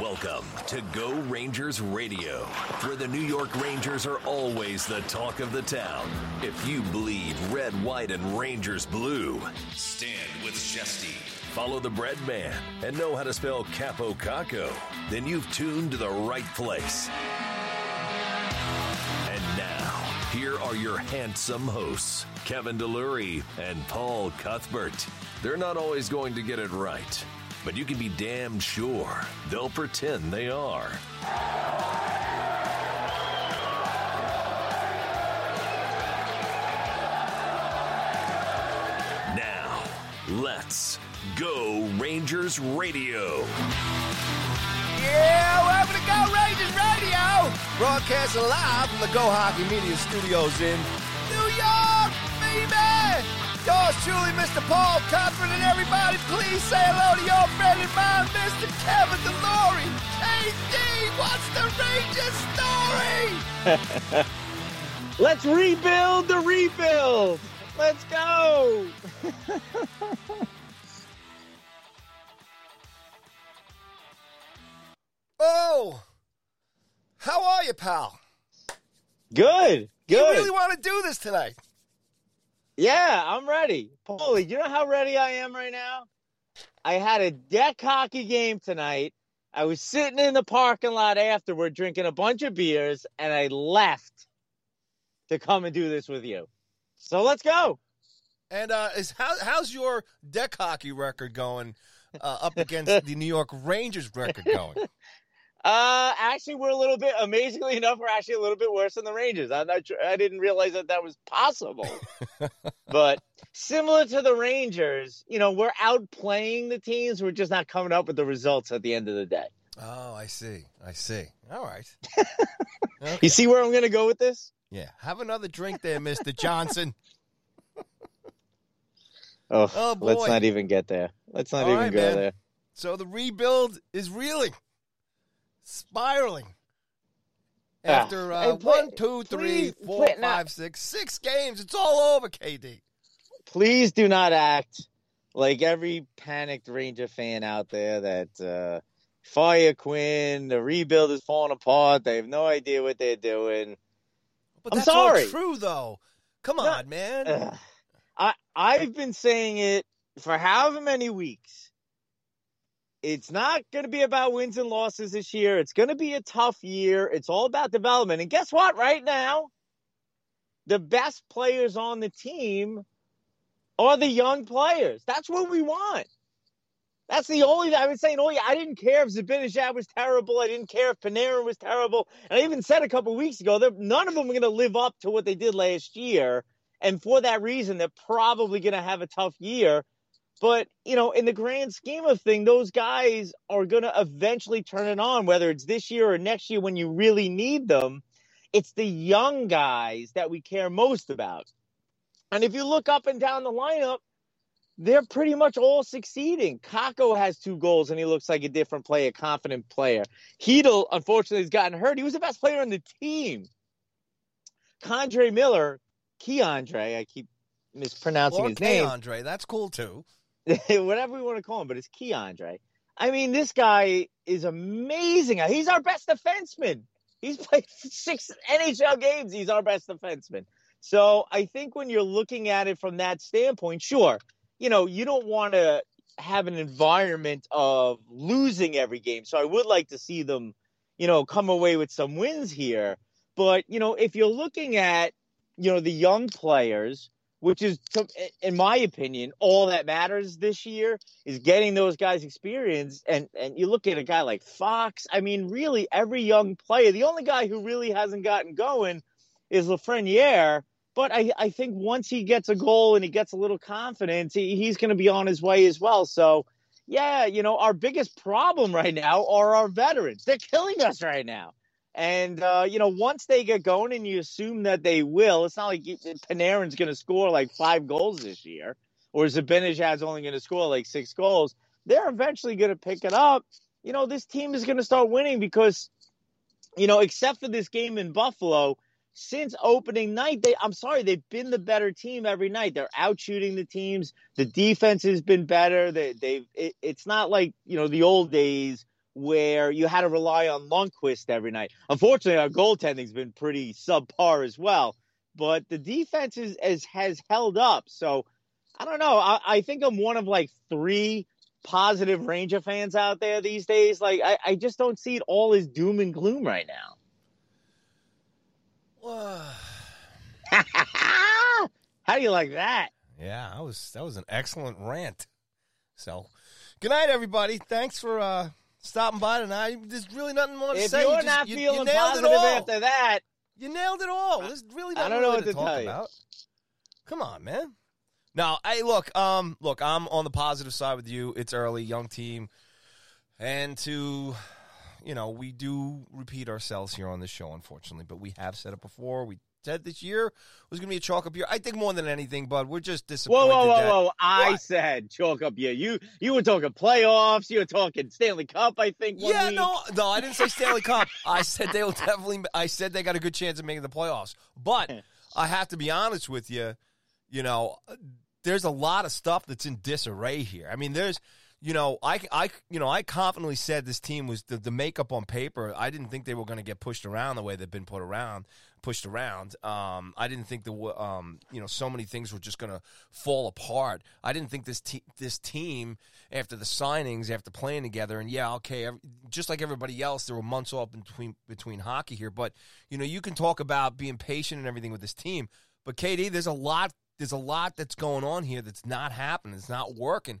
Welcome to Go Rangers Radio, where the New York Rangers are always the talk of the town. If you bleed red, white, and Rangers blue, stand with Shesty. Follow the bread man and know how to spell Kaapo Kakko, then you've tuned to the right place. And now, here are your handsome hosts, Kevin DeLury and Paul Cuthbert. They're not always going to get it right, but you can be damn sure they'll pretend they are. Now, let's go Rangers Radio. Yeah, welcome to Go Rangers Radio. Broadcasting live from the Go Hockey Media Studios in New York, baby. Yours truly, Mr. Paul Cuthbert, and everybody, please say hello to your friend and mine, Mr. Kevin DeLory. KD, what's the Rangers story? Let's rebuild the rebuild. Let's go. Oh, how are you, pal? Good. Good. You really want to do this tonight? Yeah, I'm ready. Paulie, you know how ready I am right now? I had a deck hockey game tonight. I was sitting in the parking lot afterward drinking a bunch of beers, and I left to come and do this with you. So let's go. And uh, is how, how's your deck hockey record going uh, up against the New York Rangers record going? Uh, actually, we're a little bit, amazingly enough, we're actually a little bit worse than the Rangers. I'm not sure, I didn't realize that that was possible. but similar to the Rangers, you know, we're outplaying the teams. We're just not coming up with the results at the end of the day. Oh, I see. I see. All right. Okay. You see where I'm going to go with this? Yeah. Have another drink there, Mr. Johnson. Oh, Oh, boy. let's not even get there. Let's not All even right, go man. there. So the rebuild is reeling, spiraling. After uh, play- one, two, three, please, four, play- five, six, six games, it's all over, KD. Please do not act like every panicked Ranger fan out there that uh, fire Quinn, the rebuild is falling apart. They have no idea what they're doing. But I'm that's sorry. all true, though. Come No, on, man. Ugh. I I've been saying it for however many weeks. It's not going to be about wins and losses this year. It's going to be a tough year. It's all about development. And guess what? Right now, the best players on the team are the young players. That's what we want. That's the only I've been saying. Yeah, I didn't care if Zibanejad was terrible. I didn't care if Panarin was terrible. And I even said a couple weeks ago that none of them are going to live up to what they did last year. And for that reason, they're probably going to have a tough year. But, you know, in the grand scheme of things, those guys are going to eventually turn it on, whether it's this year or next year when you really need them. It's the young guys that we care most about. And if you look up and down the lineup, they're pretty much all succeeding. Kakko has two goals and he looks like a different player, a confident player. Chytil, unfortunately, has gotten hurt. He was the best player on the team. Condre Miller, K'Andre, I keep mispronouncing or his K name. Andre, that's cool too. whatever we want to call him, but it's K'Andre. I mean, this guy is amazing. He's our best defenseman. He's played six NHL games. He's our best defenseman. So I think when you're looking at it from that standpoint, sure, you know, you don't want to have an environment of losing every game. So I would like to see them, you know, come away with some wins here. But, you know, if you're looking at, you know, the young players, which is, in my opinion, all that matters this year is getting those guys experience. And and you look at a guy like Fox. I mean, really, every young player. The only guy who really hasn't gotten going is Lafreniere. But I, I think once he gets a goal and he gets a little confidence, he, he's going to be on his way as well. So, yeah, you know, our biggest problem right now are our veterans. They're killing us right now. And uh, you know, once they get going, and you assume that they will, it's not like you, Panarin's going to score like five goals this year, or Zibanejad's only going to score like six goals. They're eventually going to pick it up. You know, this team is going to start winning because, you know, except for this game in Buffalo, since opening night, they I'm sorry, they've been the better team every night. They're out shooting the teams. The defense has been better. They they've it, it's not like, you know, the old days where you had to rely on Lundqvist every night. Unfortunately, our goaltending's been pretty subpar as well, but the defense is, is has held up. So I don't know. I, I think I'm one of like three positive Ranger fans out there these days. Like I, I just don't see it all as doom and gloom right now. How do you like that? Yeah, that was that was an excellent rant. So, good night, everybody. Thanks for uh, stopping by tonight. There's really nothing more to If say. you're You just- not you, feeling you nailed it positive all. after that, You nailed it all. There's really I don't know really what to talk you. about. Come on, man. Now, hey, look, um, look, I'm on the positive side with you. It's early, young team, and to, you know, we do repeat ourselves here on this show, unfortunately, but we have said it before. We said this year was going to be a chalk up year. I think more than anything, but we're just disappointed. whoa, whoa, whoa! I What? said chalk up. Yeah, you you were talking playoffs. You were talking Stanley Cup. I think. one Yeah, week. no, no, I didn't say Stanley Cup. I said they will definitely. I said they got a good chance of making the playoffs. But I have to be honest with you. You know, there's a lot of stuff that's in disarray here. I mean, there's, you know, I, I, you know, I confidently said this team was the, the makeup on paper. I didn't think they were going to get pushed around the way they've been put around, pushed around. Um, I didn't think the, um, you know, so many things were just going to fall apart. I didn't think this te- this team after the signings, after playing together, and yeah, okay, ev- just like everybody else, there were months off between between hockey here. But you know, you can talk about being patient and everything with this team, but KD, there's a lot there's a lot that's going on here that's not happening. It's not working.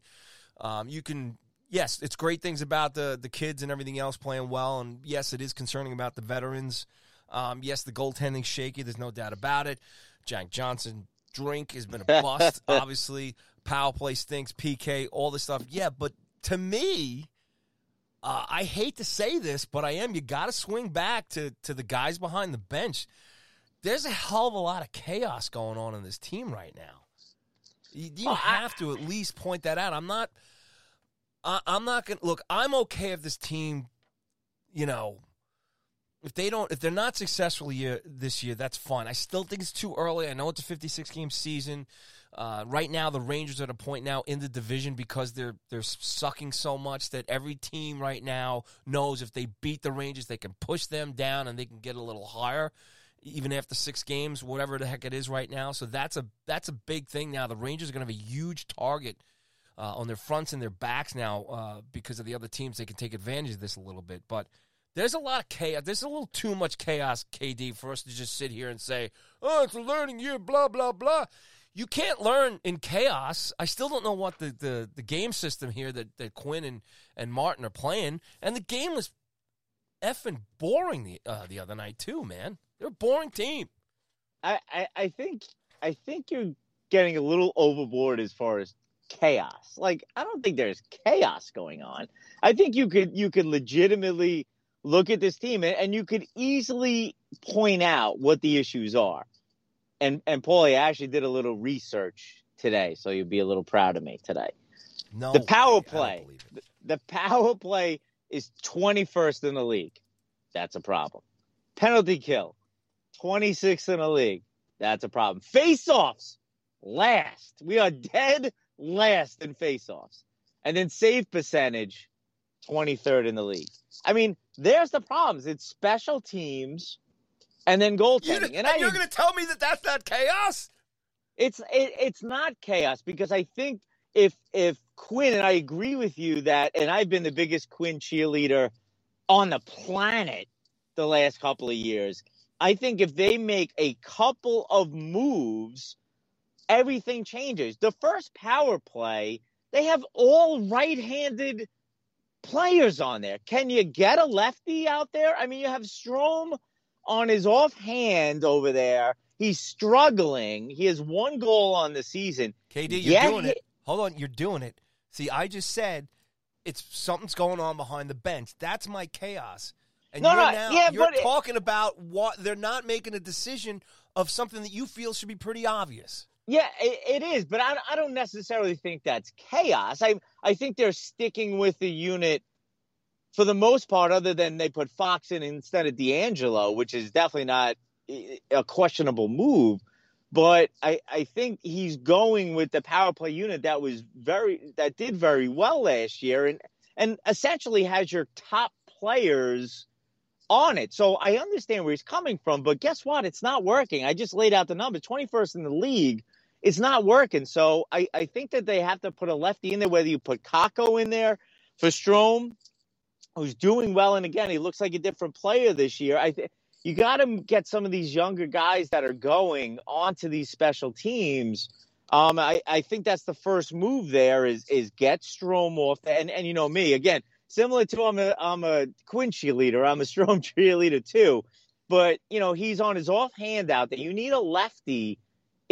Um, you can, yes, it's great things about the the kids and everything else playing well, and yes, it is concerning about the veterans. Um, yes, the goaltending's shaky. There's no doubt about it. Jack Johnson drink has been a bust. obviously, power play stinks. PK, all this stuff. Yeah, but to me, uh, I hate to say this, but I am. You got to swing back to to the guys behind the bench. There's a hell of a lot of chaos going on in this team right now. You, you I- have to at least point that out. I'm not. I, I'm not gonna look. I'm okay if this team, you know, if they don't, if they're not successful year, this year, that's fine. I still think it's too early. I know it's a 56 game season. Uh, right now, the Rangers are at a point now in the division because they're they're sucking so much that every team right now knows if they beat the Rangers, they can push them down and they can get a little higher, even after six games, whatever the heck it is right now. So that's a that's a big thing now. The Rangers are going to have a huge target uh, on their fronts and their backs now uh, because of the other teams. They can take advantage of this a little bit, but there's a lot of chaos. There's a little too much chaos, KD, for us to just sit here and say, "Oh, it's a learning year." Blah blah blah. You can't learn in chaos. I still don't know what the, the, the game system here that, that Quinn and, and Martin are playing, and the game was effing boring the uh, the other night too. Man, they're a boring team. I, I, I think I think you're getting a little overboard as far as chaos. Like I don't think there's chaos going on. I think you could you could legitimately look at this team and, and you could easily point out what the issues are. And and Paulie I actually did a little research today, so you'd be a little proud of me today. No, The power don't play. it. The power play is 21st in the league. That's a problem. Penalty kill, 26th in the league. That's a problem. Face-offs, last. We are dead last in face-offs. And then save percentage, 23rd in the league. I mean, there's the problems. It's special teams and then You, goaltending. and and I you're going to tell me that that's not chaos? it's it, it's not chaos because I think if if Quinn and I agree with you that and I've been the biggest Quinn cheerleader on the planet the last couple of years. I think if they make a couple of moves, everything changes. The first power play, they have all right-handed players on there. Can you get a lefty out there? I mean, you have Strome on his offhand over there. He's struggling. He has one goal on the season. KD, you're Yeah, doing he- it. Hold on, you're doing it. See, I just said it's something's going on behind the bench. That's my chaos. And No, you're no, now yeah, you're but it- talking about what they're not making a decision of something that you feel should be pretty obvious. Yeah, it, it is, but I, I don't necessarily think that's chaos. I I think they're sticking with the unit for the most part, other than they put Fox in instead of DeAngelo, which is definitely not eh, a questionable move. But I, I think he's going with the power play unit that was very that did very well last year, and and essentially has your top players on it. So I understand where he's coming from, but guess what? It's not working. I just laid out the number 21st in the league. It's not working. So I, I think that they have to put a lefty in there, whether you put Kakko in there for Strome, who's doing well. And again, he looks like a different player this year. I think you got to get some of these younger guys that are going onto these special teams. Um, I, I think that's the first move there is is get Strome off and and you know me again similar to I'm a I'm a Quinn cheerleader I'm a Strome cheerleader too, but you know he's on his offhand out there. You need a lefty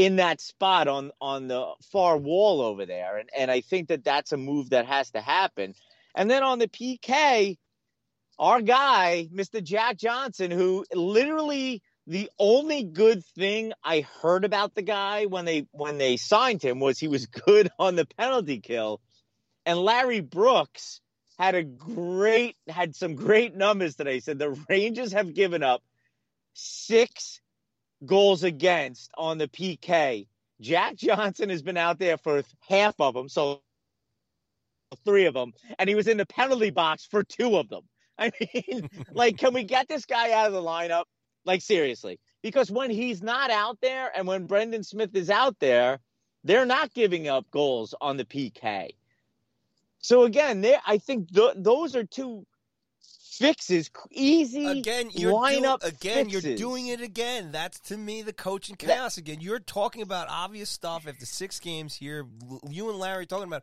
in that spot on on the far wall over there, and and I think that that's a move that has to happen. And then on the PK, our guy, Mr. Jack Johnson, who literally the only good thing I heard about the guy when they when they signed him was he was good on the penalty kill. And Larry Brooks had a great had some great numbers today. He said the Rangers have given up six goals against on the PK. Jack Johnson has been out there for half of them, so three of them, and he was in the penalty box for two of them. I mean, like, can we get this guy out of the lineup? Like, seriously. Because when he's not out there and when Brendan Smith is out there, they're not giving up goals on the PK. So again, I think th- those are two fixes, easy again. You're lineup again. fixes. You're doing it again. That's to me the coaching chaos again. You're talking about obvious stuff after six games here. You and Larry talking about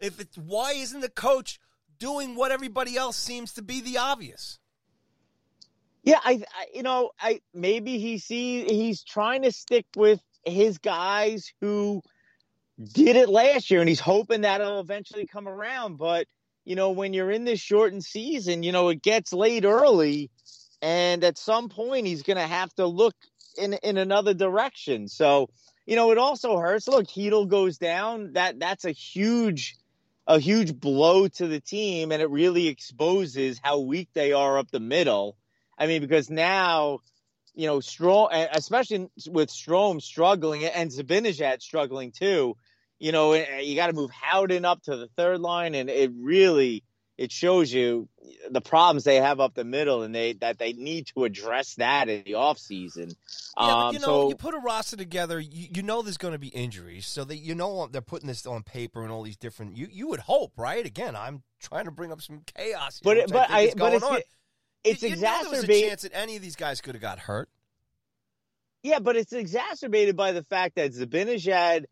if it's why isn't the coach doing what everybody else seems to be the obvious? Yeah, I, I you know, I maybe he see he's trying to stick with his guys who did it last year and he's hoping that'll eventually come around, but you know, when you're in this shortened season, you know, it gets late early and at some point he's going to have to look in in another direction. So, you know, it also hurts. Look, Chytil goes down. That that's a huge a huge blow to the team and it really exposes how weak they are up the middle. I mean, because now, you know, Strome, especially with Strome struggling and Zibanejad struggling too, you know, eh, you got to move Howden up to the third line, and it really it shows you the problems they have up the middle, and they that they need to address that in the off season. Yeah, but Um, you know, so you put a roster together. You, you know there's going to be injuries, so that you know they're putting this on paper and all these different. You you would hope, right? Again, I'm trying to bring up some chaos, here, but but I, I but it's on. it's you, you know there was a chance that any of these guys could have got hurt. Yeah, but it's exacerbated by the fact that Zibanejad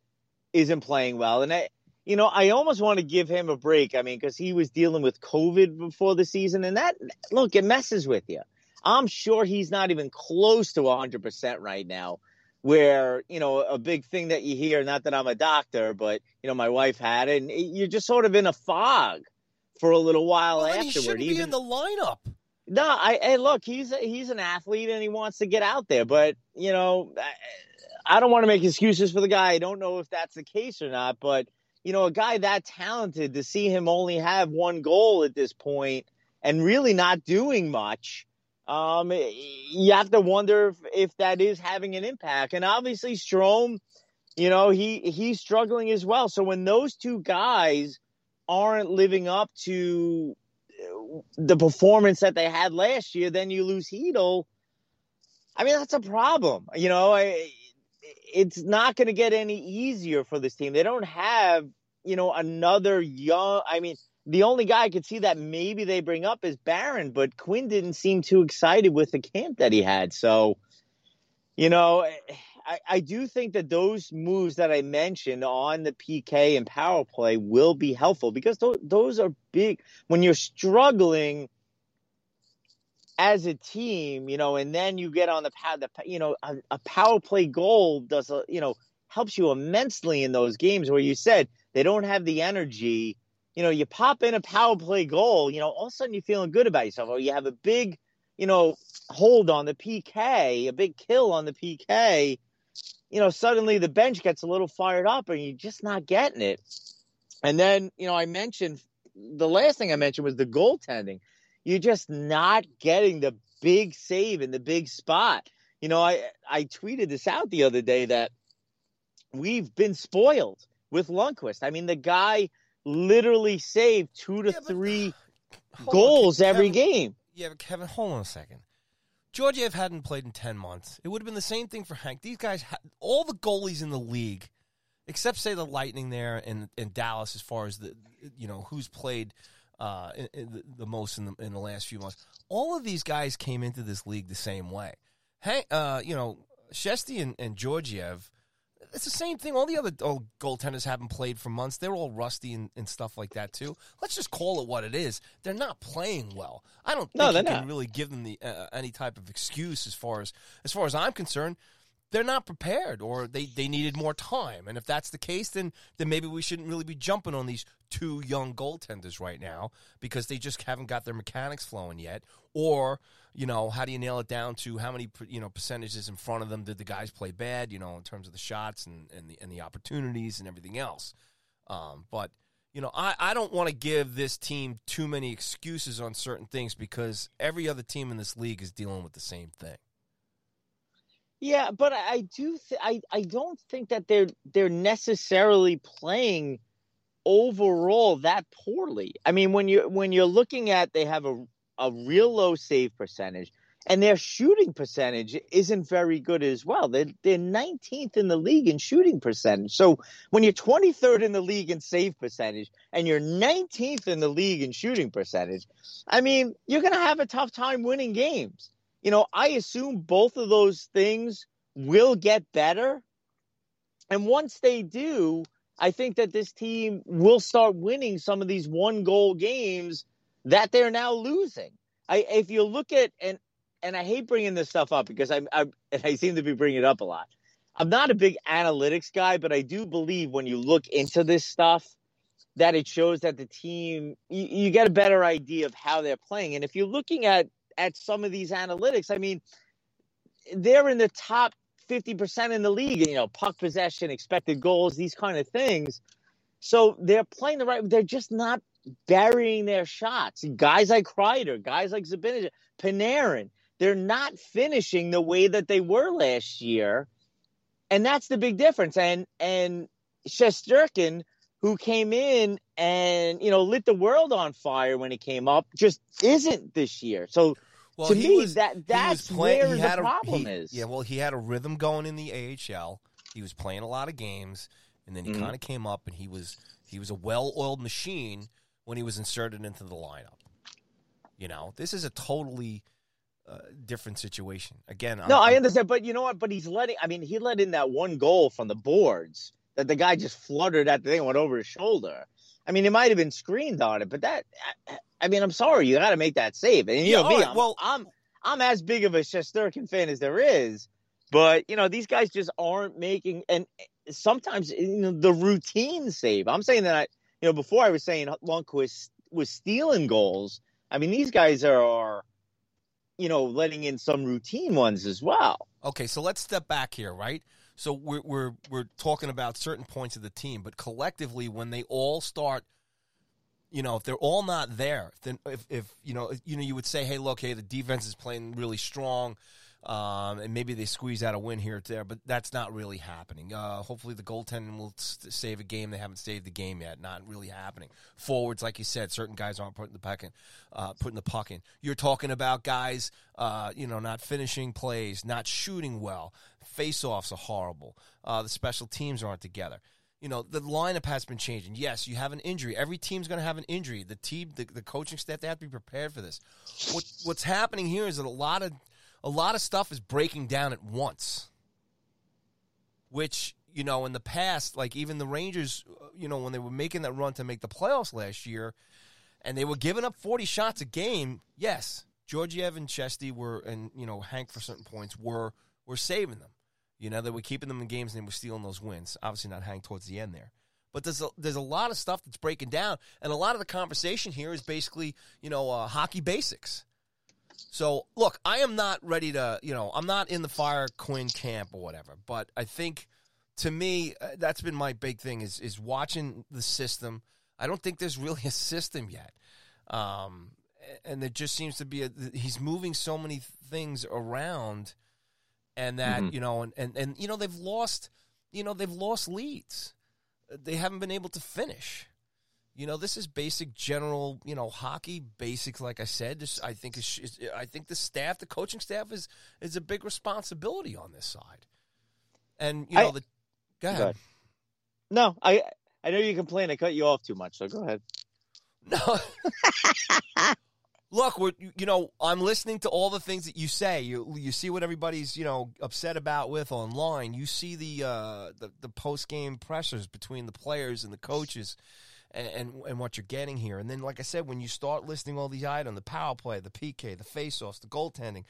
isn't playing well, and I, you know, I almost want to give him a break. I mean, because he was dealing with COVID before the season, and that look, it messes with you. I'm sure he's not even close to 100 percent right now. Where you know a big thing that you hear, not that I'm a doctor, but you know my wife had it, and you're just sort of in a fog for a little while Well, then he afterward. shouldn't be even in the lineup. no, I hey, look, he's a, he's an athlete and he wants to get out there, but you know, I, I don't want to make excuses for the guy. I don't know if that's the case or not, but you know, a guy that talented to see him only have one goal at this point and really not doing much, um, you have to wonder if, if that is having an impact. And obviously, Strome, you know, he he's struggling as well. So when those two guys aren't living up to the performance that they had last year, then you lose Chytil. I mean, that's a problem. You know, I, it's not going to get any easier for this team. They don't have, you know, another young. I mean, the only guy I could see that maybe they bring up is Barron, but Quinn didn't seem too excited with the camp that he had. So, you know, I, I do think that those moves that I mentioned on the PK and power play will be helpful because those, those are big. When you're struggling as a team, you know, and then you get on the pad, the you know, a, a power play goal does, a, you know, helps you immensely in those games where you said they don't have the energy. You know, you pop in a power play goal, you know, all of a sudden you're feeling good about yourself. Or you have a big, you know, hold on the PK, a big kill on the PK. You know, suddenly the bench gets a little fired up and you're just not getting it. And then, you know, I mentioned the last thing I mentioned was the goaltending. You're just not getting the big save in the big spot. You know, I I tweeted this out the other day that we've been spoiled with Lundqvist. I mean, the guy literally saved two to Yeah, but- three Hold on, goals Kevin- every game. Yeah, but Kevin, hold on a second. Georgiev hadn't played in ten months. It would have been the same thing for Hank. These guys, ha- all the goalies in the league, except say the Lightning there and and Dallas, as far as the you know who's played uh, in, in the, the most in the in the last few months. All of these guys came into this league the same way. Hey, uh, you know, Shesty and, and Georgiev. It's the same thing. All the other oh, goaltenders haven't played for months. They're all rusty and, and stuff like that too. Let's just call it what it is. They're not playing well. I don't think No, you they're can not. really give them the uh, any type of excuse as far as as far as I'm concerned. They're not prepared, or they, they needed more time. And if that's the case, then then maybe we shouldn't really be jumping on these two young goaltenders right now because they just haven't got their mechanics flowing yet. Or you know, how do you nail it down to how many you know percentages in front of them did the guys play bad? You know, in terms of the shots and and the and the opportunities and everything else. Um, but you know, I, I don't want to give this team too many excuses on certain things because every other team in this league is dealing with the same thing. Yeah, but I do. Th- I I don't think that they're they're necessarily playing overall that poorly. I mean, when you when you're looking at they have a a real low save percentage, and their shooting percentage isn't very good as well. They're they're 19th in the league in shooting percentage. So when you're 23rd in the league in save percentage and you're 19th in the league in shooting percentage, I mean, you're going to have a tough time winning games. You know, I assume both of those things will get better. And once they do, I think that this team will start winning some of these one goal games that they're now losing. I, if you look at and and I hate bringing this stuff up because I'm, I'm and I seem to be bringing it up a lot. I'm not a big analytics guy, but I do believe when you look into this stuff that it shows that the team you, you get a better idea of how they're playing. And if you're looking at at some of these analytics, I mean, they're in the top 50% in the league, you know, puck possession, expected goals, these kind of things. So they're playing the right, they're just not burying their shots. Guys like Kreider, guys like Zabinaj, Panarin, they're not finishing the way that they were last year. And that's the big difference. And and Shesterkin, who came in and, you know, lit the world on fire when he came up, just isn't this year. So Well, to he me, was- that that's playing- where he the a- problem he- is. Yeah, well, he had a rhythm going in the AHL. He was playing a lot of games, and then he Mhm. kind of came up, and he was he was a well-oiled machine when he was inserted into the lineup. You know, this is a totally uh, different situation. Again, No, I'm, I understand, but you know what? But he's letting. I mean, he let in that one goal from the boards that the guy just fluttered at the thing and went over his shoulder. I mean, it might have been screened on it, but that. I, I mean, I'm sorry, you got to make that save. And you Yeah, know me, right, I'm, well- I'm I'm as big of a Shesterkin fan as there is, but you know these guys just aren't making. And sometimes you know the routine save. I'm saying that I, you know before I was saying Lundqvist was stealing goals. I mean, these guys are, are, you know, letting in some routine ones as well. Okay, so let's step back here, right? So we're we're we're talking about certain points of the team, but collectively, when they all start, you know, if they're all not there, then if, if you know, you know, you would say, hey, look, hey, the defense is playing really strong, um, and maybe they squeeze out a win here or there, but that's not really happening. Uh, hopefully, the goaltending will st- save a game. They haven't saved the game yet. Not really happening. Forwards, like you said, certain guys aren't putting the puck in. Uh, putting the puck in. You're talking about guys, uh, you know, not finishing plays, not shooting well. Face-offs are horrible. Uh, the special teams aren't together. You know, the lineup has been changing. Yes, you have an injury. Every team's going to have an injury. The team, the, the coaching staff, they have to be prepared for this. What, what's happening here is that a lot of a lot of stuff is breaking down at once. Which you know, in the past, like even the Rangers, uh, you know, when they were making that run to make the playoffs last year, and they were giving up forty shots a game. Yes, Georgiev and Shesty were, and you know, Hank for certain points were were saving them. You know, they were keeping them in games and they were stealing those wins. Obviously, not Hank towards the end there. But there's a, there's a lot of stuff that's breaking down, and a lot of the conversation here is basically, you know, uh, hockey basics. So, look, I am not ready to, you know, I'm not in the fire Quinn camp or whatever. But I think, to me, uh, that's been my big thing is is watching the system. I don't think there's really a system yet, um, and there just seems to be a. He's moving so many things around, and that Mhm. you know, and, and and you know they've lost, you know, they've lost leads. They haven't been able to finish. You know, this is basic general, you know, hockey basics. Like I said, just I think is, is, I think the staff, the coaching staff, is is a big responsibility on this side. And you know, I- the go ahead. Go ahead. No, I I know you complain I cut you off too much, so go ahead. No. Look, we're, you you know, I'm listening to all the things that you say. You you see what everybody's you know upset about with online. You see the uh, the, the post game pressures between the players and the coaches, and, and what you're getting here. And then, like I said, when you start listing all these items, the power play, the PK, the faceoffs, the goaltending,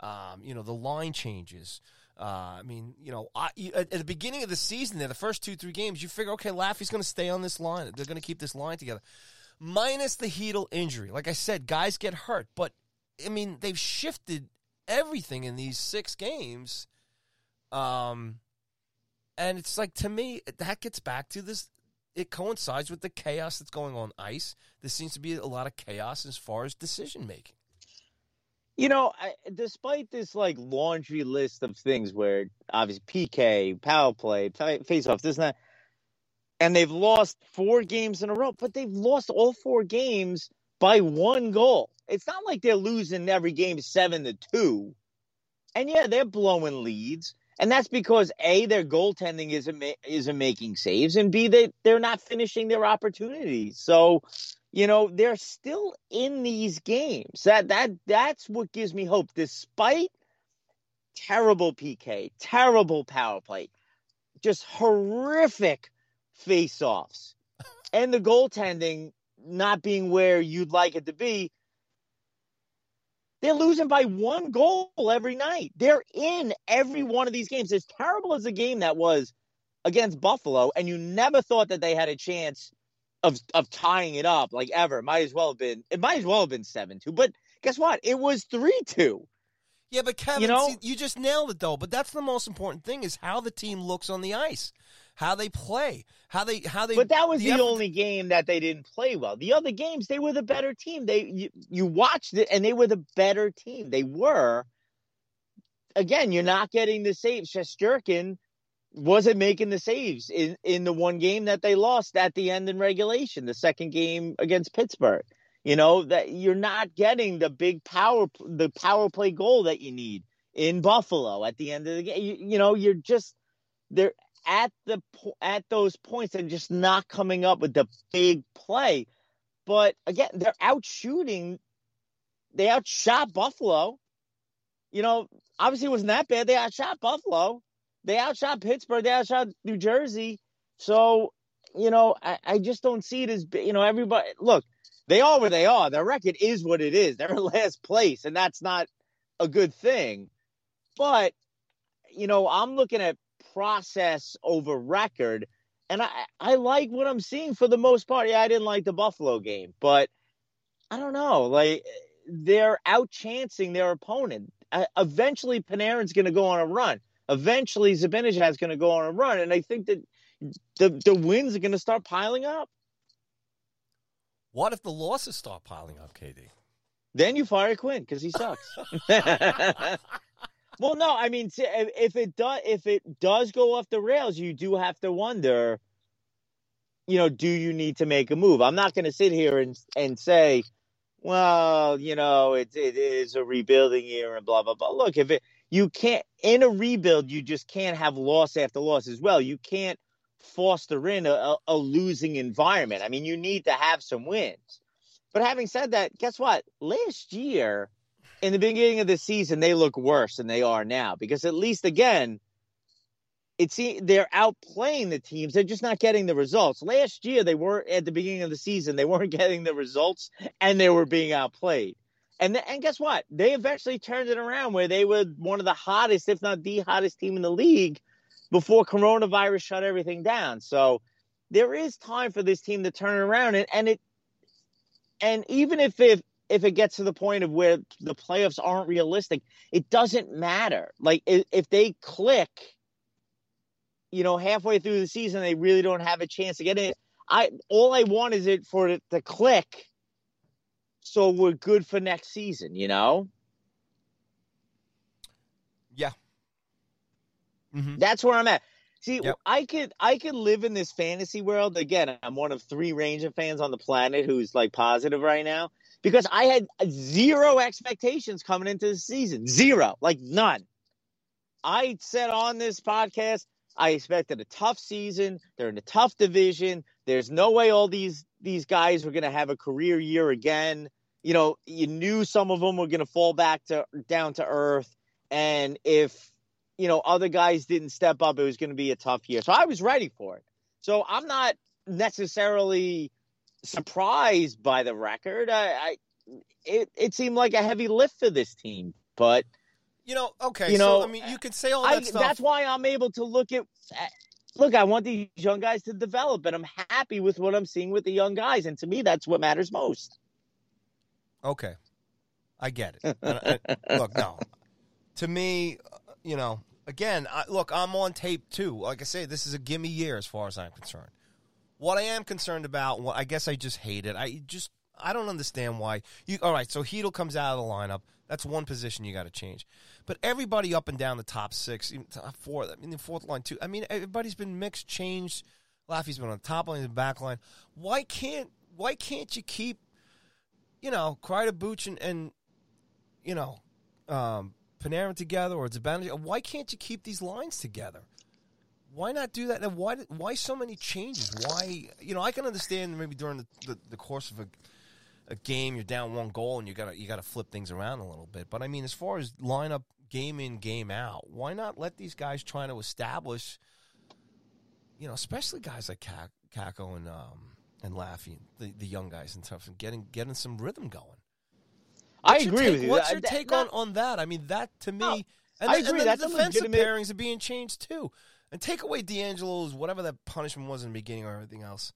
um, you know, the line changes. Uh, I mean, you know, I, at the beginning of the season, there, the first two three games, you figure, okay, Laffy's going to stay on this line. They're going to keep this line together minus the Chytil injury. Like I said, guys get hurt, but I mean they've shifted everything in these six games. Um, and it's like to me that gets back to this. It coincides with the chaos that's going on ice. There seems to be a lot of chaos as far as decision making. You know, I, despite this like laundry list of things where obviously PK, power play, face off, this and that, and they've lost four games in a row, but they've lost all four games by one goal. It's not like they're losing every game seven to two. And yeah, they're blowing leads. And that's because A, their goaltending isn't ma- isn't making saves, and B, they they're not finishing their opportunities. So, you know, they're still in these games. That that that's what gives me hope, despite terrible PK, terrible power play, just horrific face-offs, and the goaltending not being where you'd like it to be. They're losing by one goal every night. They're in every one of these games. As terrible as the game that was against Buffalo, and you never thought that they had a chance of of tying it up like ever. Might as well have been. It might as well have been seven two. But guess what? It was three two. Yeah, but Kevin, You know- you just nailed it though. But that's the most important thing is how the team looks on the ice, how they play, how they how they. But that was the, effort- only game that they didn't play well. The other games, they were the better team. They you, you watched it, and they were the better team. They were. Again, you're not getting the saves. Shesterkin wasn't making the saves in, in the one game that they lost at the end in regulation, the second game against Pittsburgh. You know that you're not getting the big power the power play goal that you need in Buffalo at the end of the game. You, you know, you're just they're at the at those points and just not coming up with the big play. But again, they're out shooting. They outshot Buffalo. You know, obviously it wasn't that bad. They outshot Buffalo. They outshot Pittsburgh. They outshot New Jersey. So, you know, I, I just don't see it as you know everybody. Look, they are where they are. Their record is what it is. They're in last place, and that's not a good thing. But you know, I'm looking at process over record, and I I like what I'm seeing for the most part. Yeah, I didn't like the Buffalo game, but I don't know. Like they're outchancing their opponent. Uh, eventually, Panarin's going to go on a run. Eventually, Zibanejad's going to go on a run, and I think that the the wins are going to start piling up. What if the losses start piling up, KD? Then you fire Quinn because he sucks. well, no, I mean, if it does, if it does go off the rails, you do have to wonder. You know, do you need to make a move? I'm not going to sit here and and say, well, you know, it it is a rebuilding year and blah blah blah. Look, if it you can't in a rebuild, you just can't have loss after loss as well. You can't foster in a, a losing environment. I mean, you need to have some wins. But having said that, guess what? Last year, in the beginning of the season, they look worse than they are now because at least again, it's they're outplaying the teams. They're just not getting the results. Last year, they were at the beginning of the season, they weren't getting the results, and they were being outplayed. And and guess what? They eventually turned it around where they were one of the hottest, if not the hottest team in the league before coronavirus shut everything down. So there is time for this team to turn around and, and it and even if if if it gets to the point of where the playoffs aren't realistic, it doesn't matter. Like if, if they click, you know, halfway through the season, they really don't have a chance to get in. I all I want is it for it to click, so we're good for next season. You know, Yeah. Mm-hmm. that's where I'm at. See, Yep. I could I could live in this fantasy world. Again, I'm one of three Ranger fans on the planet who's like positive right now because I had zero expectations coming into the season. Zero, like none. I said on this podcast, I expected a tough season. They're in a tough division. There's no way all these these guys were going to have a career year again. You know, you knew some of them were going to fall back to down to earth, and if you know other guys didn't step up, it was going to be a tough year. So I was ready for it. So I'm not necessarily surprised by the record. I, I it it seemed like a heavy lift for this team, but You know, okay. You so know, I mean, you could say all I, that stuff. that's why I'm able to look at. Look, I want these young guys to develop, and I'm happy with what I'm seeing with the young guys. And to me, that's what matters most. Okay, I get it. And I- look, no, to me, uh, you know, again, I, look, I'm on tape too. Like I say, this is a gimme year as far as I'm concerned. What I am concerned about, well, I guess I just hate it. I just, I don't understand why you. All right, so Chytil comes out of the lineup. That's one position you got to change. But everybody up and down the top six, top four, I mean the fourth line too. I mean everybody's been mixed, changed. Laffy's been on the top line the back line. Why can't why can't you keep you know, Kreider, Booch, and, and you know, um, Panarin together or Zibanejad. Why can't you keep these lines together? Why not do that? And why why so many changes? Why you know I can understand maybe during the, the, the course of a, a game you're down one goal and you got to you got to flip things around a little bit. But I mean, as far as lineup game in game out, why not let these guys trying to establish? You know, especially guys like Kak- Kakko and um, and Laffy, the, the young guys in terms of getting getting some rhythm going. I What's your agree take- with you. What's your that- take that- on, on that? I mean, that to me, No, and, I the, agree. and That's the defensive legitimate- pairings are being changed too. And take away DeAngelo's whatever that punishment was in the beginning or everything else.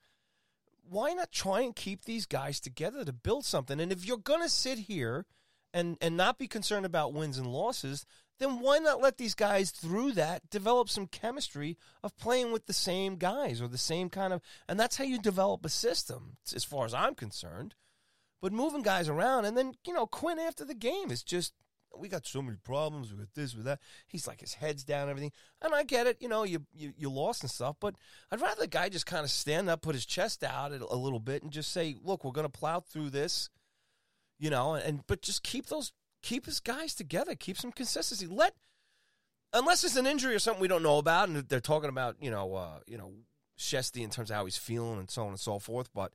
Why not try and keep these guys together to build something? And if you're to sit here and and not be concerned about wins and losses, then why not let these guys through that develop some chemistry of playing with the same guys or the same kind of and that's how you develop a system as far as I'm concerned. But moving guys around and then, you know, Quinn after the game is just we got so many problems with this, with that. He's like his head's down, everything. And I get it, you know, you you, you lost and stuff, but I'd rather the guy just kind of stand up, put his chest out a, a little bit, and just say, "Look, we're going to plow through this," you know, and but just keep those keep his guys together, keep some consistency. Let unless it's an injury or something we don't know about, and they're talking about, you know, uh, you know, Shesty in terms of how he's feeling and so on and so forth. But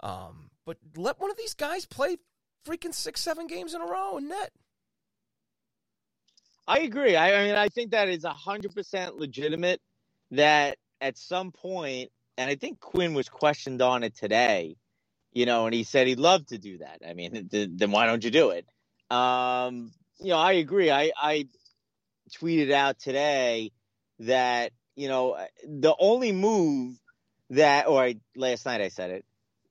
um, but let one of these guys play freaking six, seven games in a row and net. I agree. I, I mean, I think that is hundred percent legitimate. That at some point, and I think Quinn was questioned on it today. You know, and he said he'd love to do that. I mean, th- then why don't you do it? Um, you know, I agree. I, I tweeted out today that you know the only move that, or I, last night I said it,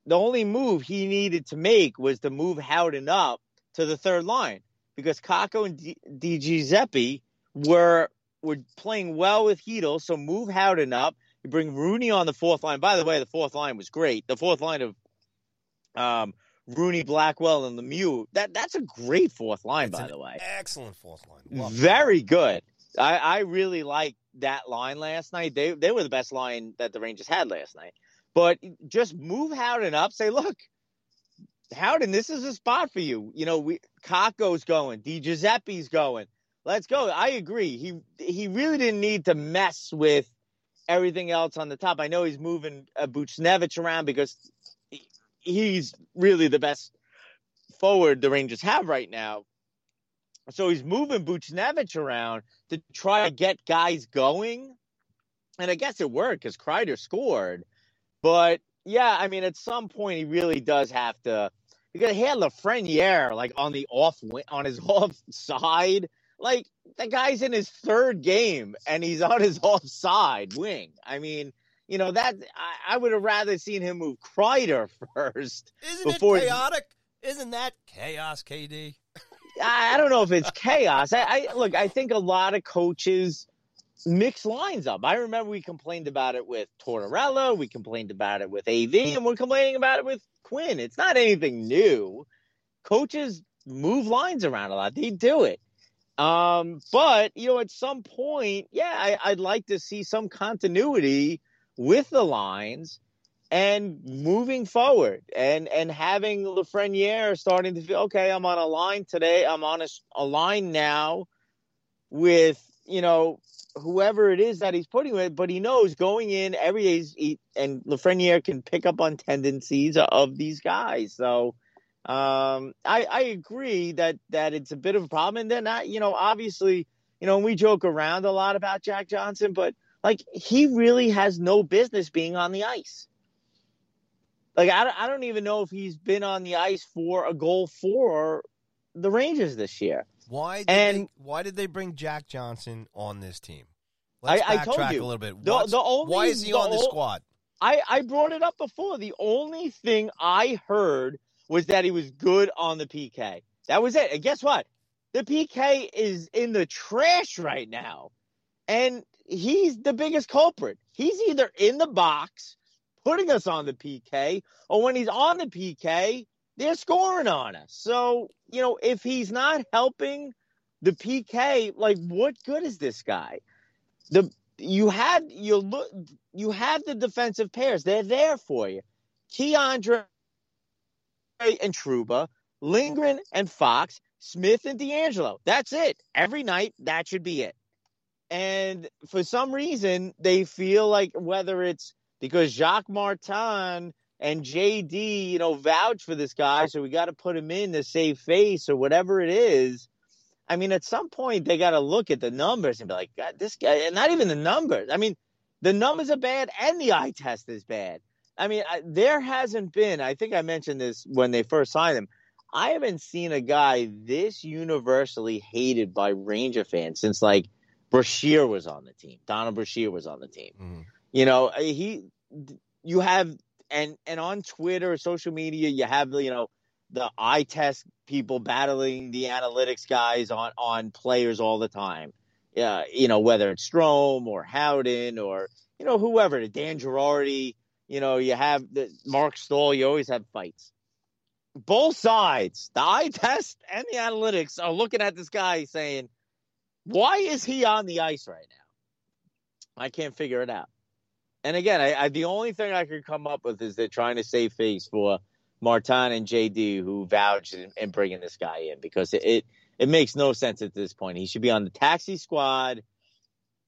the only move he needed to make was to move Howden up to the third line because Kakko and D- Di Giuseppe were were playing well with Chytil. So move Howden up. You bring Rooney on the fourth line. By the way, the fourth line was great. The fourth line of um, Rooney, Blackwell, and Lemieux. That that's a great fourth line, It's by the way. Excellent fourth line. Love. Very good. I, I really liked that line last night. They they were the best line that the Rangers had last night. But just move Howden up. Say, look, Howden, this is a spot for you. You know, we Kakko's going, Di Giuseppe's going. Let's go. I agree. He he really didn't need to mess with everything else on the top. I know he's moving uh, Buchnevich around because he- he's really the best forward the Rangers have right now. So he's moving Buchnevich around to try to get guys going. And I guess it worked because Kreider scored. But yeah, I mean, at some point he really does have to. Because he had Lafreniere like on the off on his off side. Like the guy's in his third game and he's on his offside wing. I mean, you know that I, I would have rather seen him move Kreider first. Isn't before- it chaotic? Isn't that chaos, KD? I I don't know if it's chaos. I, I look. I think a lot of coaches mix lines up. I remember we complained about it with Tortorella. We complained about it with AV, and we're complaining about it with Quinn. It's not anything new. Coaches move lines around a lot. They do it. Um, but you know, at some point, yeah, I, I'd like to see some continuity with the lines and moving forward and and having Lafreniere starting to feel okay. I'm on a line today. I'm on a, a line now with you know whoever it is that he's putting with, but he knows going in every day, he, and Lafreniere can pick up on tendencies of these guys. So um, I, I agree that that it's a bit of a problem. And then, I, you know, obviously, you know, we joke around a lot about Jack Johnson, but like he really has no business being on the ice. Like I, I don't even know if he's been on the ice for a goal for the Rangers this year. Why did And- they, why did they bring Jack Johnson on this team? Let's I- I backtrack told you. a little bit. The- the only- why is he the on the squad? I, I brought it up before. The only thing I heard was that he was good on the PK. That was it. And guess what? The PK is in the trash right now. And he's the biggest culprit. He's either in the box putting us on the PK, or when he's on the PK, they're scoring on us. So, you know, if he's not helping the PK, like what good is this guy? The you had you look you have the defensive pairs. They're there for you. K'Andre and Trouba, Lindgren and Fox, Smith and DeAngelo. That's it. Every night, that should be it. And for some reason, they feel like whether it's because Jacques Martin and JD, you know, vouch for this guy, so we got to put him in to save face or whatever it is. I mean, at some point, they got to look at the numbers and be like, God, this guy, and not even the numbers. I mean, the numbers are bad and the eye test is bad. I mean, I, there hasn't been, I think I mentioned this when they first signed him. I haven't seen a guy this universally hated by Ranger fans since like Brashear was on the team. Donald Brashear was on the team. Mhm. You know, he, you have, and, and on Twitter, social media, you have, you know, the eye test people battling the analytics guys on, on players all the time. Yeah. You know, whether it's Strome or Howden or, you know, whoever, Dan Girardi, you know, you have the Marc Staal, you always have fights. Both sides, the eye test and the analytics are looking at this guy saying, why is he on the ice right now? I can't figure it out. And again, I, I the only thing I could come up with is they're trying to save face for Martin and JD who vouched and, and bringing this guy in because it, it it makes no sense at this point. He should be on the taxi squad.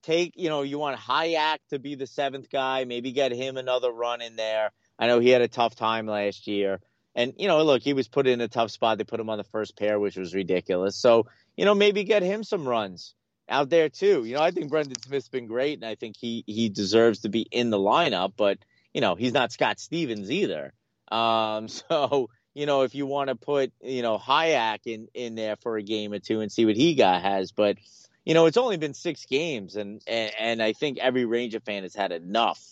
Take you know you want Hajek to be the seventh guy, maybe get him another run in there. I know he had a tough time last year, and you know look he was put in a tough spot. They put him on the first pair, which was ridiculous. So you know maybe get him some runs out there too. You know, I think Brendan Smith's been great, and I think he he deserves to be in the lineup. But you know, he's not Scott Stevens either. Um, so you know, if you want to put you know Hajek in in there for a game or two and see what he got has, but you know, it's only been six games, and and, and I think every Ranger fan has had enough.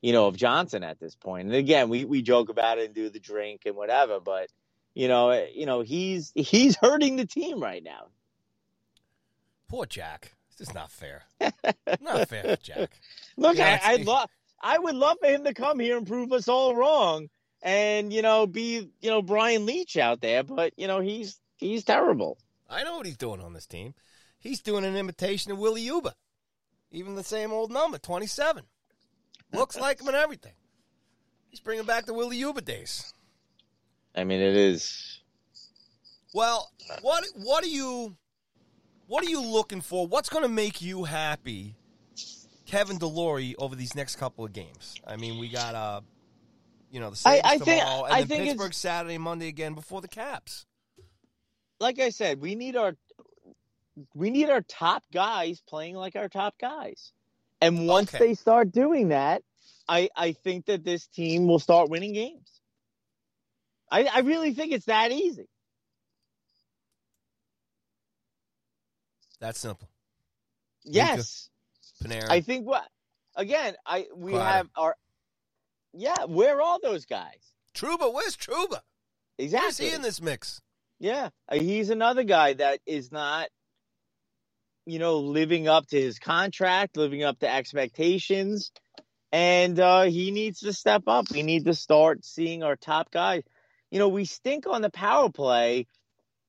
You know, of Johnson at this point. And again, we, we joke about it and do the drink and whatever, but you know, you know, he's he's hurting the team right now. Poor Jack. This is not fair. not fair, Jack. Look, I, I'd love, I would love for him to come here and prove us all wrong, and you know, be you know Brian Leetch out there. But you know, he's he's terrible. I know what he's doing on this team. He's doing an imitation of Willie Huber. Even the same old number, 27. Looks like him and everything. He's bringing back the Willie Huber days. I mean, it is. Well, what what are you what are you looking for? What's going to make you happy, Kevin Delory, over these next couple of games? I mean, we got uh, you know, the I- Sabres I think- tomorrow, and I then think Pittsburgh Saturday, Monday again before the Caps. Like I said, we need our we need our top guys playing like our top guys, and once Okay. they start doing that, I I think that this team will start winning games. I I really think it's that easy. That's simple. Yes. Panarin. I think what again, I we have our yeah, where are all those guys? Trouba, where's Trouba? Exactly. Where's he in this mix? Yeah, uh, he's another guy that is not, you know, living up to his contract, living up to expectations, and uh, he needs to step up. We need to start seeing our top guys. You know, we stink on the power play,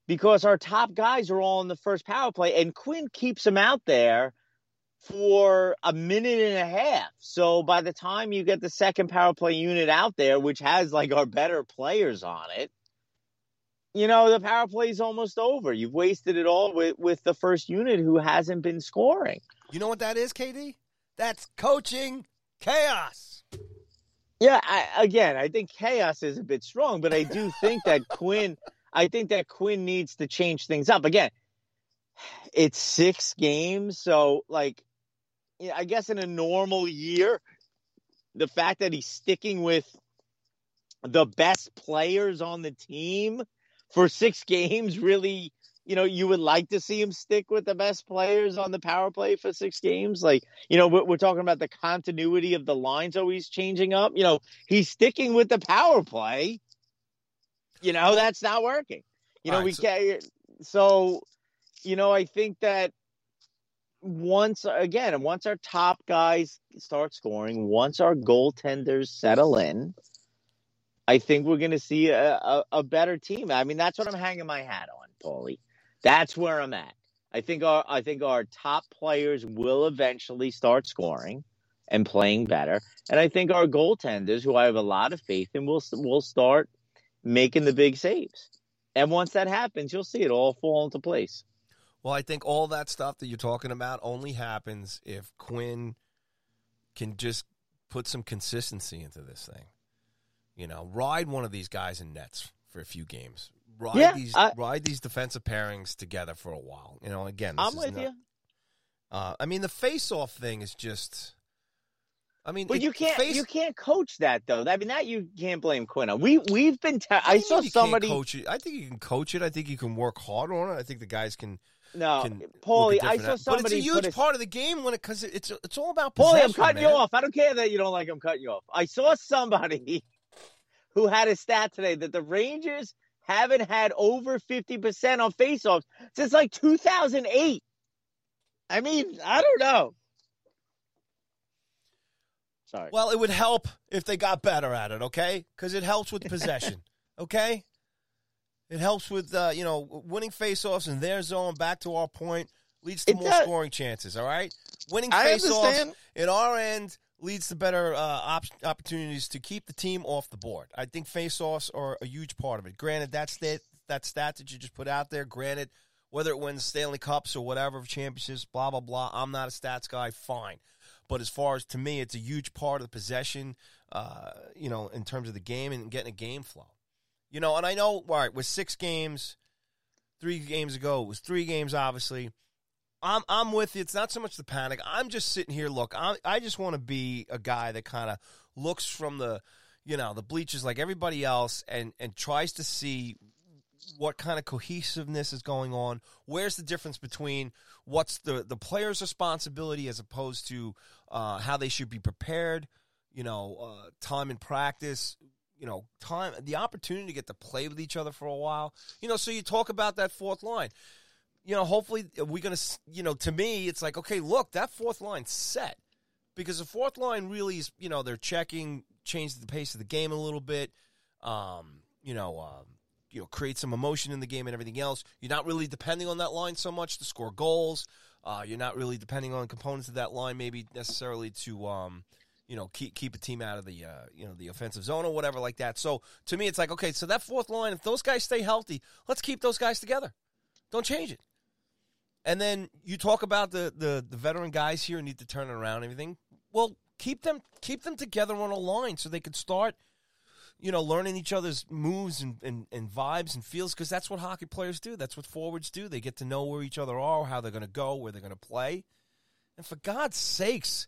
because our top guys are all in the first power play, and Quinn keeps them out there for a minute and a half. So by the time you get the second power play unit out there, which has like our better players on it, you know, the power play is almost over. You've wasted it all with, with the first unit who hasn't been scoring. You know what that is, KD? That's coaching chaos. Yeah, I, again, I think chaos is a bit strong, but I do think that Quinn, I think that Quinn needs to change things up. Again, it's six games, so like, I guess in a normal year, the fact that he's sticking with the best players on the team for six games really you know you would like to see him stick with the best players on the power play for six games. Like you know we're, we're talking about the continuity of the lines always changing up. You know he's sticking with the power play you know that's not working you know right, we so- can't so you know i think that once again once our top guys start scoring once our goaltenders settle in I think we're going to see a, a, a better team. I mean, that's what I'm hanging my hat on, Paulie. That's where I'm at. I think our I think our top players will eventually start scoring and playing better, and I think our goaltenders, who I have a lot of faith in, will will start making the big saves. And once that happens, you'll see it all fall into place. Well, I think all that stuff that you're talking about only happens if Quinn can just put some consistency into this thing. You know, ride one of these guys in nets for a few games. Ride Yeah, these I- ride these defensive pairings together for a while. You know, again, this I'm with not- you, Uh, I mean, the face-off thing is just. I mean, but you can't face- you can't coach that though. I mean, that you can't blame Quinn on. We we've been. What I saw mean you can't somebody. coach it. I think you can coach it. I think you can work hard on it. I think the guys can. No, can Paulie, I saw somebody. But it's a huge part of the game when it because it's it's all about Paulie. I'm cutting man. you off. I don't care that you don't like I'm cutting you off. I saw somebody who had a stat today that the Rangers haven't had over 50% on faceoffs since like 2008. I mean, I don't know. Sorry. Well, it would help if they got better at it, okay? Because it helps with possession, okay? It helps with uh, you know winning faceoffs in their zone. Back to our point, leads to It more does- scoring chances. All right, winning I faceoffs understand. in our end leads to better uh, op- opportunities to keep the team off the board. I think faceoffs are a huge part of it. Granted, that's that that stat that you just put out there. Granted, whether it wins Stanley Cups or whatever championships, blah blah blah. I'm not a stats guy. Fine. But as far as to me, it's a huge part of the possession, uh, you know, in terms of the game and getting a game flow. You know, and I know, all right, with six games, three games ago, it was three games, obviously. I'm I'm with you. It's not so much the panic. I'm just sitting here. Look, I I just want to be a guy that kind of looks from the, you know, the bleachers like everybody else, and and tries to see what kind of cohesiveness is going on. Where's the difference between what's the the player's responsibility as opposed to uh, how they should be prepared? You know, uh, time in practice. You know, time the opportunity to get to play with each other for a while. You know, so you talk about that fourth line. You know, hopefully we're gonna. You know, to me, it's like okay, look, that fourth line's set because the fourth line really is. You know, they're checking, change the pace of the game a little bit. Um, you know, um, you know, create some emotion in the game and everything else. You're not really depending on that line so much to score goals. Uh, you're not really depending on components of that line, maybe necessarily to, um, you know, keep keep a team out of the, uh, you know, the offensive zone or whatever like that. So to me, it's like, okay, so that fourth line, if those guys stay healthy, let's keep those guys together. Don't change it. And then you talk about the the, the veteran guys here need to turn around everything. Well, keep them keep them together on a line so they can start you know, learning each other's moves and, and, and vibes and feels because that's what hockey players do. That's what forwards do. They get to know where each other are, how they're going to go, where they're going to play. And for God's sakes,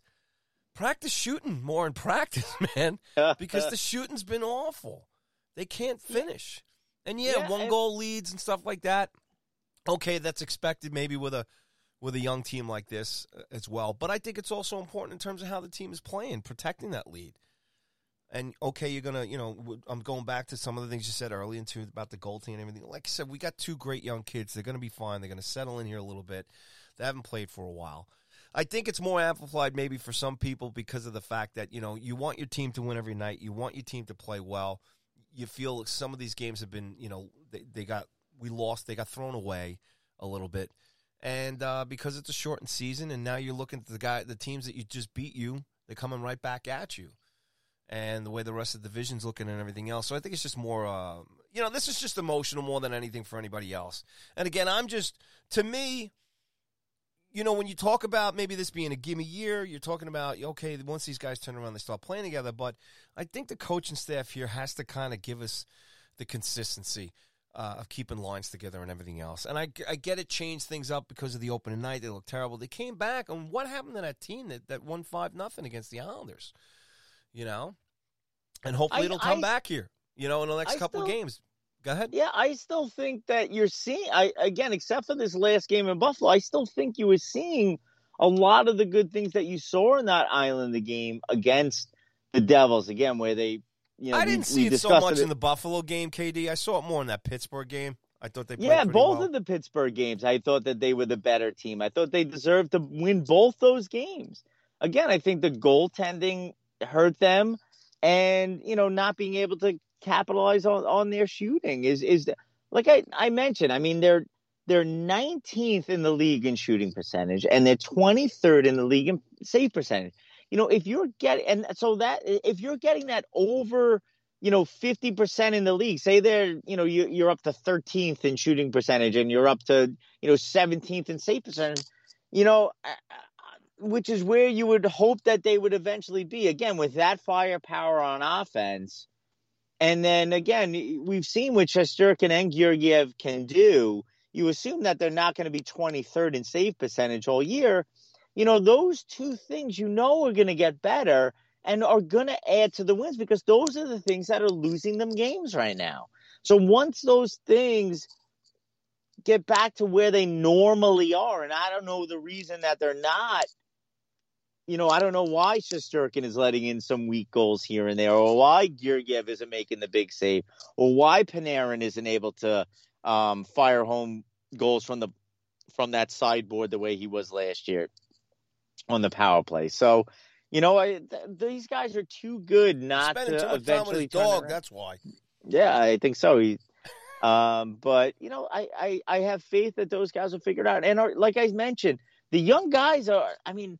practice shooting more in practice, man, because the shooting's been awful. They can't finish. And yeah, Yeah, one goal leads and stuff like that. Okay, that's expected maybe with a with a young team like this uh, as well. But I think it's also important in terms of how the team is playing, protecting that lead. And okay, you're gonna, you know, I'm going back to some of the things you said earlier too about the goaltending and everything. Like I said, we got two great young kids. They're gonna be fine. They're gonna settle in here a little bit. They haven't played for a while. I think it's more amplified maybe for some people because of the fact that you know you want your team to win every night. You want your team to play well. You feel like some of these games have been, you know, they, they got we lost. They got thrown away a little bit, and uh, because it's a shortened season, and now you're looking at the guy, the teams that you just beat you, they're coming right back at you, and the way the rest of the division's looking and everything else. So I think it's just more, uh, you know, this is just emotional more than anything for anybody else. And again, I'm just to me you know, when you talk about maybe this being a gimme year, you're talking about okay, once these guys turn around, they start playing together. But I think the coaching staff here has to kind of give us the consistency uh, of keeping lines together and everything else. And I, I get it, changed things up because of the opening night. They looked terrible. They came back, and what happened to that team that, that won five nothing against the Islanders? You know, and hopefully I- it'll come I- back here. You know, in the next I couple of still- games. Go ahead. Yeah, I still think that you're seeing. I again, except for this last game in Buffalo, I still think you were seeing a lot of the good things that you saw in that Islander game against the Devils. Again, where they, you know, I didn't see we it so much in the Buffalo game, KD. I saw it more in that Pittsburgh game. I thought they played Yeah, both well. of the Pittsburgh games, I thought that they were the better team. I thought they deserved to win both those games. Again, I think the goaltending hurt them, and you know, not being able to capitalize on, on their shooting is is like I, I mentioned. I mean, they're they're 19th in the league in shooting percentage, and they're 23rd in the league in save percentage. You know, if you're getting and so that if you're getting that over you know, 50% in the league. Say they're, you know, you, you're up to 13th in shooting percentage and you're up to, you know, 17th in save percentage, you know, which is where you would hope that they would eventually be. Again, with that firepower on offense. And then again, we've seen what Shesterkin and Georgiev can do. You assume that they're not going to be 23rd in save percentage all year. You know, those two things you know are going to get better and are going to add to the wins because those are the things that are losing them games right now. So once those things get back to where they normally are, and I don't know the reason that they're not, you know, I don't know why Shesterkin is letting in some weak goals here and there, or why Georgiev isn't making the big save, or why Panarin isn't able to um, fire home goals from the from that sideboard the way he was last year on the power play. So, you know, I, th- these guys are too good not Spending to eventually dog. around. That's why. Yeah, I think so. He, um, but you know, I, I I have faith that those guys will figure it out. And are, like I mentioned, the young guys are. I mean,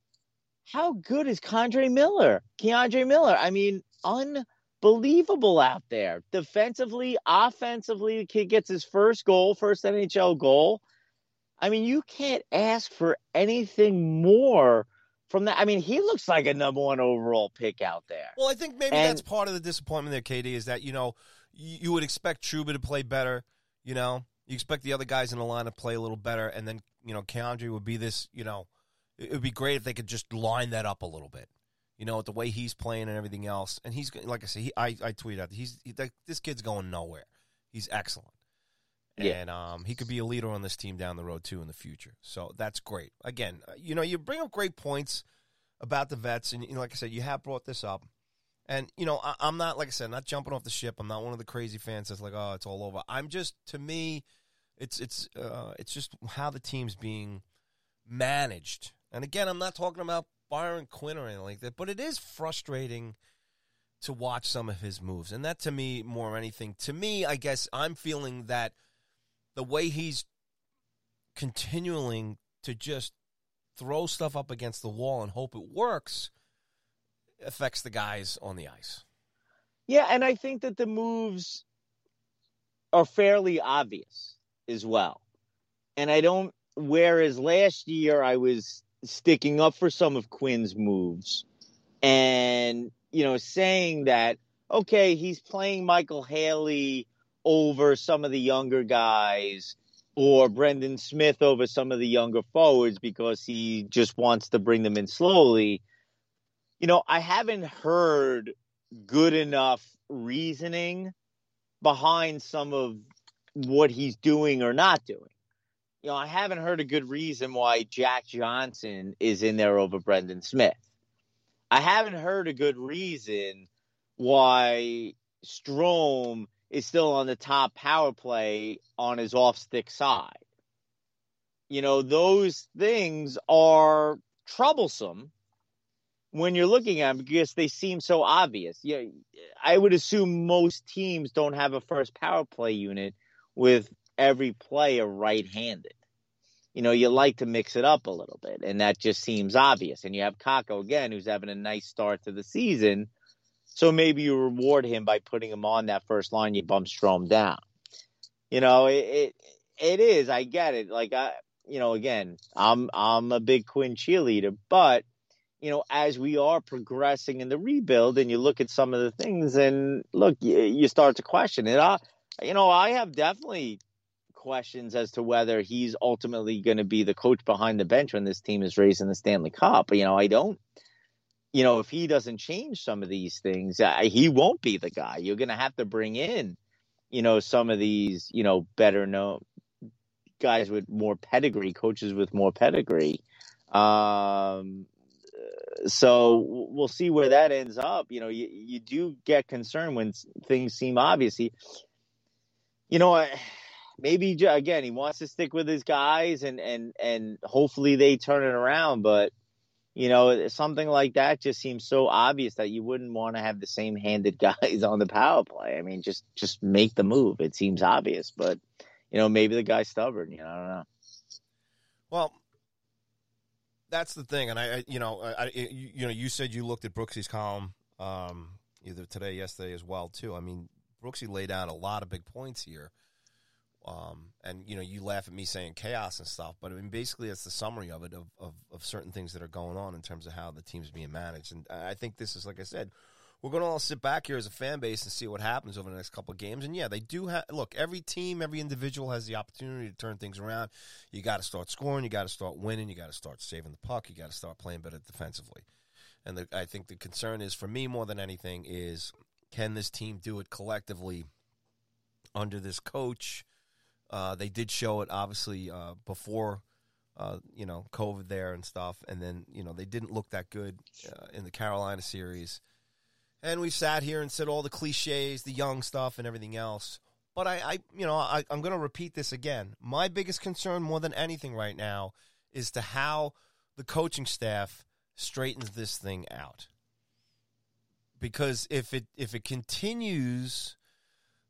how good is K'Andre Miller, K'Andre Miller? I mean, unbelievable out there. Defensively, offensively, the kid gets his first goal, first NHL goal. I mean, you can't ask for anything more from that. I mean, he looks like a number one overall pick out there. Well, I think maybe And- that's part of the disappointment there, KD, is that you know you, you would expect Trouba to play better. You know, you expect the other guys in the line to play a little better, and then you know K'Andre would be this. You know, it would be great if they could just line that up a little bit. You know, with the way he's playing and everything else, and he's like I said, he, I I tweeted out he's he, like, this kid's going nowhere. He's excellent. Yeah. And um, he could be a leader on this team down the road too in the future. So that's great. Again, uh, you know, you bring up great points about the vets, and you know, like I said, you have brought this up. And you know, I, I'm not like I said, not jumping off the ship. I'm not one of the crazy fans that's like, oh, it's all over. I'm just, to me, it's it's uh, it's just how the team's being managed. And again, I'm not talking about Byron Quinn or anything like that, but it is frustrating to watch some of his moves. And that to me, more than anything, to me, I guess I'm feeling that the way he's continuing to just throw stuff up against the wall and hope it works affects the guys on the ice. Yeah, and I think that the moves are fairly obvious as well. And I don't whereas last year I was sticking up for some of Quinn's moves and you know saying that okay, he's playing Micheal Haley over some of the younger guys or Brendan Smith over some of the younger forwards because he just wants to bring them in slowly. You know, I haven't heard good enough reasoning behind some of what he's doing or not doing. You know, I haven't heard a good reason why Jack Johnson is in there over Brendan Smith. I haven't heard a good reason why Strome is still on the top power play on his off stick side. You know, those things are troublesome when you're looking at them because they seem so obvious. Yeah, I would assume most teams don't have a first power play unit with every player right-handed. You know, you like to mix it up a little bit, and that just seems obvious. And you have Kakko again, who's having a nice start to the season, so maybe you reward him by putting him on that first line. You bump Strome down. You know, it, it it is. I get it. Like I, you know, again, I'm I'm a big Quinn cheerleader, but you know, as we are progressing in the rebuild, and you look at some of the things, and look, you, you start to question it. I, you know, I have definitely questions as to whether he's ultimately going to be the coach behind the bench when this team is raising the Stanley Cup. You know, I don't. You know, if he doesn't change some of these things, uh, he won't be the guy. You're going to have to bring in, you know, some of these, you know, better known guys with more pedigree, coaches with more pedigree. Um, so we'll see where that ends up. You know, you, you do get concerned when things seem obvious. He, you know, maybe again he wants to stick with his guys and and and hopefully they turn it around. But you know, something like that just seems so obvious that you wouldn't want to have the same handed guys on the power play. I mean, just just make the move. It seems obvious, but you know, maybe the guy's stubborn. You know, I don't know. Well, that's the thing, and I, I you know, I, you, you, know, you said you looked at Brooksy's column um, either today, yesterday as well too. I mean, Brooksy laid out a lot of big points here, um, and you know, you laugh at me saying chaos and stuff, but I mean, basically, it's the summary of it of, of, of certain things that are going on in terms of how the team's being managed, and I think this is like I said. We're going to all sit back here as a fan base and see what happens over the next couple of games. And yeah, they do have look. Every team, every individual has the opportunity to turn things around. You got to start scoring. You got to start winning. You got to start saving the puck. You got to start playing better defensively. And the, I think the concern is for me more than anything is can this team do it collectively under this coach? Uh, they did show it obviously uh, before uh, you know COVID there and stuff, and then you know they didn't look that good uh, in the Carolina series. And we sat here and said all the cliches, the young stuff, and everything else. But I, I you know, I, I'm going to repeat this again. My biggest concern, more than anything right now, is to how the coaching staff straightens this thing out. Because if it if it continues,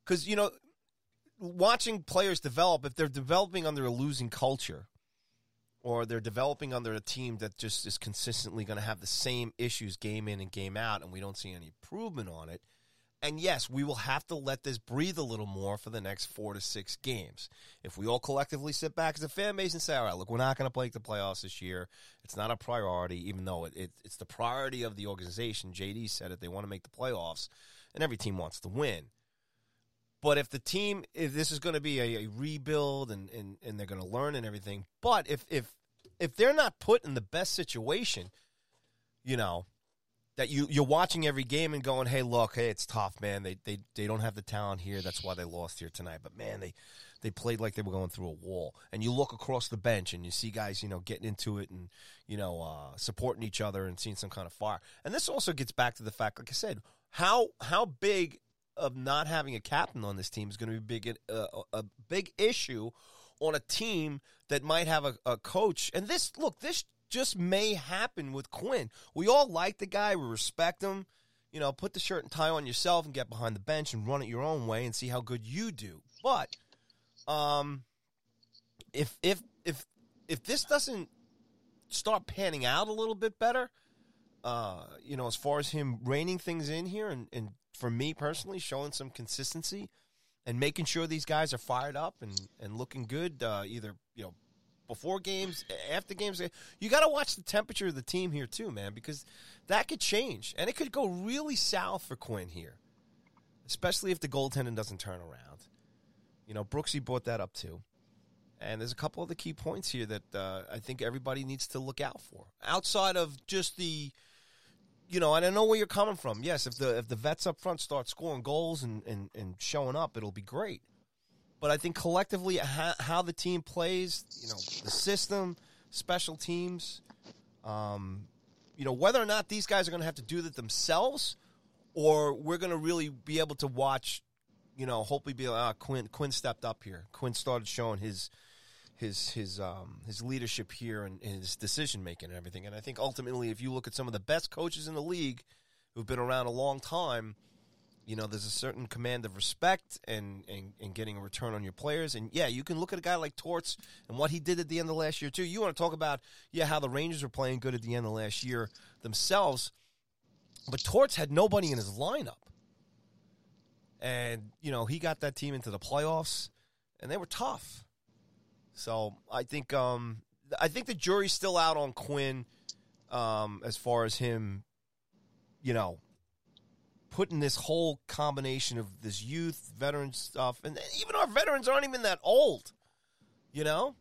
because you know, watching players develop, if they're developing under a losing culture, or they're developing under a team that just is consistently going to have the same issues game in and game out, and we don't see any improvement on it. And yes, we will have to let this breathe a little more for the next four to six games. If we all collectively sit back as a fan base and say, all right, look, we're not going to play the playoffs this year. It's not a priority, even though it, it, it's the priority of the organization. JD said it. They want to make the playoffs, and every team wants to win. But if the team, if this is going to be a, a rebuild and, and, and they're going to learn and everything, but if if if they're not put in the best situation, you know, that you you're watching every game and going, hey, look, hey, it's tough, man. They they they don't have the talent here. That's why they lost here tonight. But man, they they played like they were going through a wall. And you look across the bench and you see guys, you know, getting into it and you know uh, supporting each other and seeing some kind of fire. And this also gets back to the fact, like I said, how how big of not having a captain on this team is going to be big uh, a big issue on a team that might have a, a coach. And this look, this just may happen with Quinn. We all like the guy, we respect him. You know, put the shirt and tie on yourself and get behind the bench and run it your own way and see how good you do. But um if if if if this doesn't start panning out a little bit better, uh, you know, as far as him reining things in here and, and for me personally, showing some consistency and making sure these guys are fired up and, and looking good, uh, either, you know, before games, after games. You got to watch the temperature of the team here, too, man, because that could change. And it could go really south for Quinn here, especially if the goaltending doesn't turn around. You know, Brooksy brought that up, too. And there's a couple of the key points here that uh, I think everybody needs to look out for. Outside of just the you know, and I know where you're coming from. Yes, if the if the vets up front start scoring goals and, and, and showing up, it'll be great. But I think collectively, how, how the team plays, you know, the system, special teams, um, you know, whether or not these guys are going to have to do that themselves, or we're going to really be able to watch, you know, hopefully be like, ah, Quinn Quinn stepped up here. Quinn started showing his his his um, his leadership here and, and his decision making and everything. And I think ultimately, if you look at some of the best coaches in the league who've been around a long time, You know, there's a certain command of respect and, and, and getting a return on your players. And yeah, you can look at a guy like Torts and what he did at the end of last year, too. You want to talk about, yeah, how the Rangers were playing good at the end of last year themselves. But Torts had nobody in his lineup. And, you know, he got that team into the playoffs, and they were tough. So I think um, I think the jury's still out on Quinn um, as far as him, you know, putting this whole combination of this youth, veteran stuff, and even our veterans aren't even that old, you know.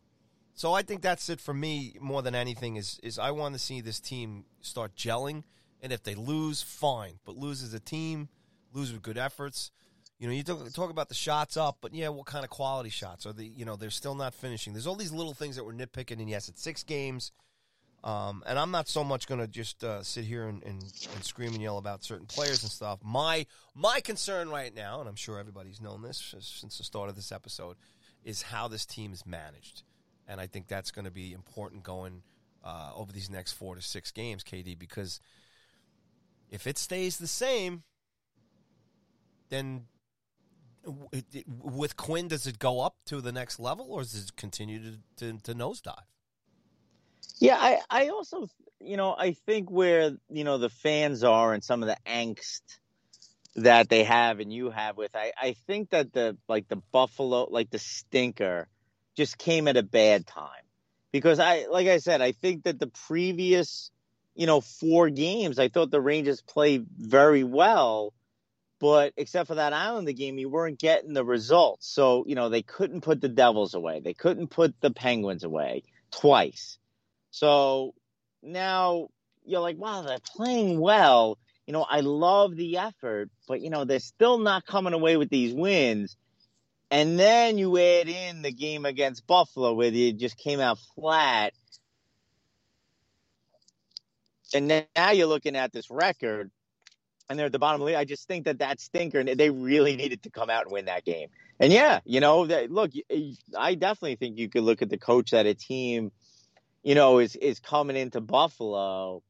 So I think that's it for me more than anything. Is is I want to see this team start gelling, and if they lose, fine, but lose as a team, lose with good efforts. You know, you talk, talk about the shots up, but yeah, what kind of quality shots are the? You know, they're still not finishing. There's all these little things that we're nitpicking, and yes, it's six games. Um, and I'm not so much going to just uh, sit here and, and, and, scream and yell about certain players and stuff. My my concern right now, and I'm sure everybody's known this since the start of this episode, is how this team is managed, and I think that's going to be important going uh, over these next four to six games, KD, because if it stays the same, then with Quinn, does it go up to the next level, or does it continue to, to, to nosedive? Yeah, I, I also, you know, I think where, you know, the fans are and some of the angst that they have and you have with, I, I think that the, like the Buffalo, like the stinker just came at a bad time. Because I, like I said, I think that the previous, you know, four games, I thought the Rangers played very well. But except for that Islander game, you weren't getting the results. So, you know, they couldn't put the Devils away. They couldn't put the Penguins away twice. So now you're like, wow, they're playing well. You know, I love the effort, but you know, they're still not coming away with these wins. And then you add in the game against Buffalo where they just came out flat. And now you're looking at this record and they're at the bottom of the league. I just think that that stinker, and they really needed to come out and win that game. And yeah, you know, that, look, I definitely think you could look at the coach that a team – you know, is is coming into Buffalo,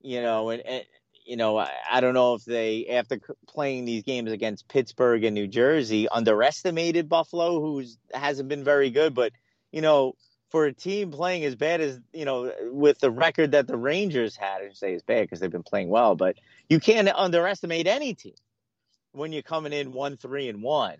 you know, and, and you know, I, I, don't know if they after playing these games against Pittsburgh and New Jersey underestimated Buffalo, who's hasn't been very good, but you know, for a team playing as bad as you know with the record that the Rangers had, I say it's bad because they've been playing well, but you can't underestimate any team when you're coming in one three and one.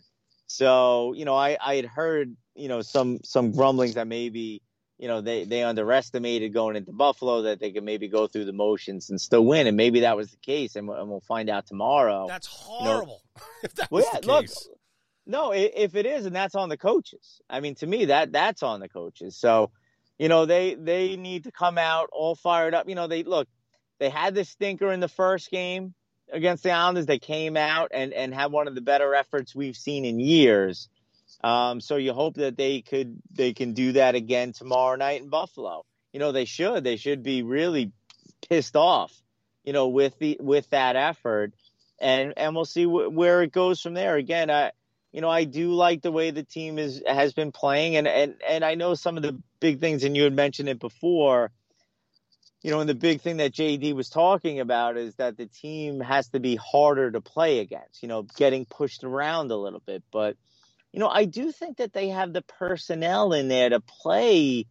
So you know, I I had heard you know some some grumblings that maybe you know they they underestimated going into Buffalo that they could maybe go through the motions and still win, and maybe that was the case, and, and we'll find out tomorrow. That's horrible. You know, if that well, yeah, look, no, if it is, and that's on the coaches. I mean, to me, that that's on the coaches. So, you know, they they need to come out all fired up. You know, they look, they had this stinker in the first game against the Islanders. They came out and and had one of the better efforts we've seen in years. Um, so you hope that they could they can do that again tomorrow night in Buffalo. You know, they should. They should be really pissed off, you know, with the with that effort, and and we'll see wh- where it goes from there. Again, I you know I do like the way the team is has been playing, and and and I know some of the big things, and you had mentioned it before. You know, and the big thing that JD was talking about is that the team has to be harder to play against. You know, getting pushed around a little bit, but you know, I do think that they have the personnel in there to play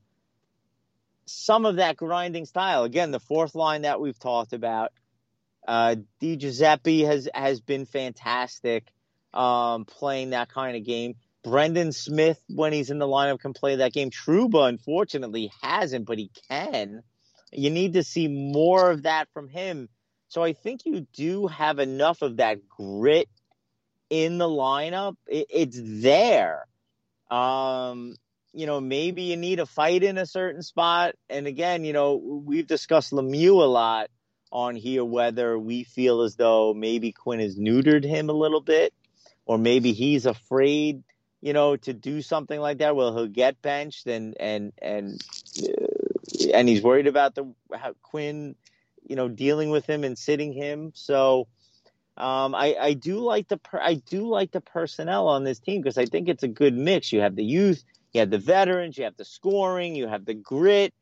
some of that grinding style. Again, the fourth line that we've talked about, uh, Di Giuseppe has has been fantastic um, playing that kind of game. Brendan Smith, when he's in the lineup, can play that game. Trouba, unfortunately, hasn't, but he can. You need to see more of that from him. So I think you do have enough of that grit in the lineup. It, it's there. Um, you know, maybe you need a fight in a certain spot. And again, you know, we've discussed Lemieux a lot on here, whether we feel as though maybe Quinn has neutered him a little bit, or maybe he's afraid, you know, to do something like that. Well, he'll get benched, and and and uh, and he's worried about the how Quinn, you know, dealing with him and sitting him. So um, I, I do like the per, I do like the personnel on this team because I think it's a good mix. You have the youth, you have the veterans, you have the scoring, you have the grit,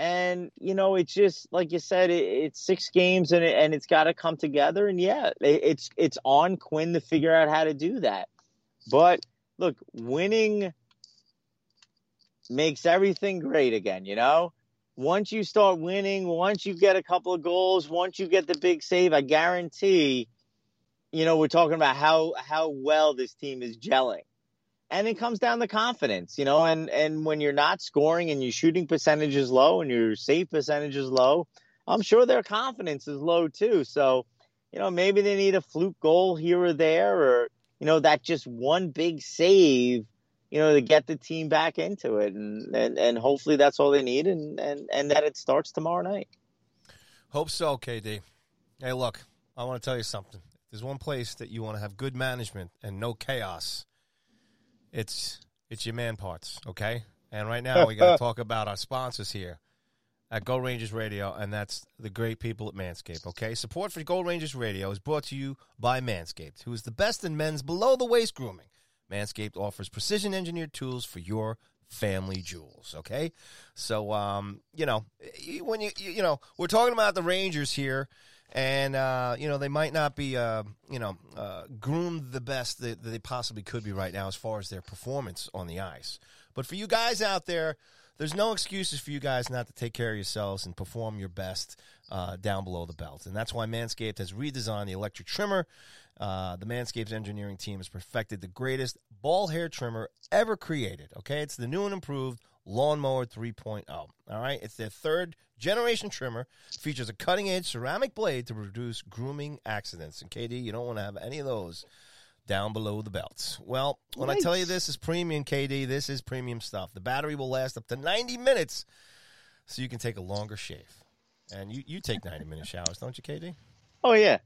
And you know, it's just like you said, it, it's six games, and it, and it's got to come together. And yeah, it, it's it's on Quinn to figure out how to do that. But look, winning makes everything great again. You know, once you start winning, once you get a couple of goals, once you get the big save, I guarantee, you know, we're talking about how how well this team is gelling. And it comes down to confidence, you know, and and when you're not scoring and your shooting percentage is low and your save percentage is low, I'm sure their confidence is low too. So, you know, maybe they need a fluke goal here or there or you know, that just one big save you know, to get the team back into it, and and, and hopefully that's all they need, and, and and that it starts tomorrow night. Hope so, KD. Hey, look, I want to tell you something. There's one place that you want to have good management and no chaos. It's it's your man parts, okay? And right now we got to talk about our sponsors here at Go Rangers Radio, and that's the great people at Manscaped. Okay, support for Go Rangers Radio is brought to you by Manscaped, who is the best in men's below the waist grooming. Manscaped offers precision engineered tools for your family jewels. Okay, so um, you know when you you know we're talking about the Rangers here, and uh, you know they might not be uh, you know uh, groomed the best that, that they possibly could be right now as far as their performance on the ice. But for you guys out there there's no excuses for you guys not to take care of yourselves and perform your best uh, down below the belt. And that's why Manscaped has redesigned the electric trimmer. Uh, the Manscaped engineering team has perfected the greatest ball hair trimmer ever created. Okay, it's the new and improved Lawnmower 3.0. All right, it's their third generation trimmer. Features a cutting edge ceramic blade to reduce grooming accidents. And KD, you don't want to have any of those down below the belts. Well, when I tell you this is premium, KD, this is premium stuff. The battery will last up to 90 minutes, so you can take a longer shave. And you, you take 90 minute showers, don't you, KD? Oh, yeah.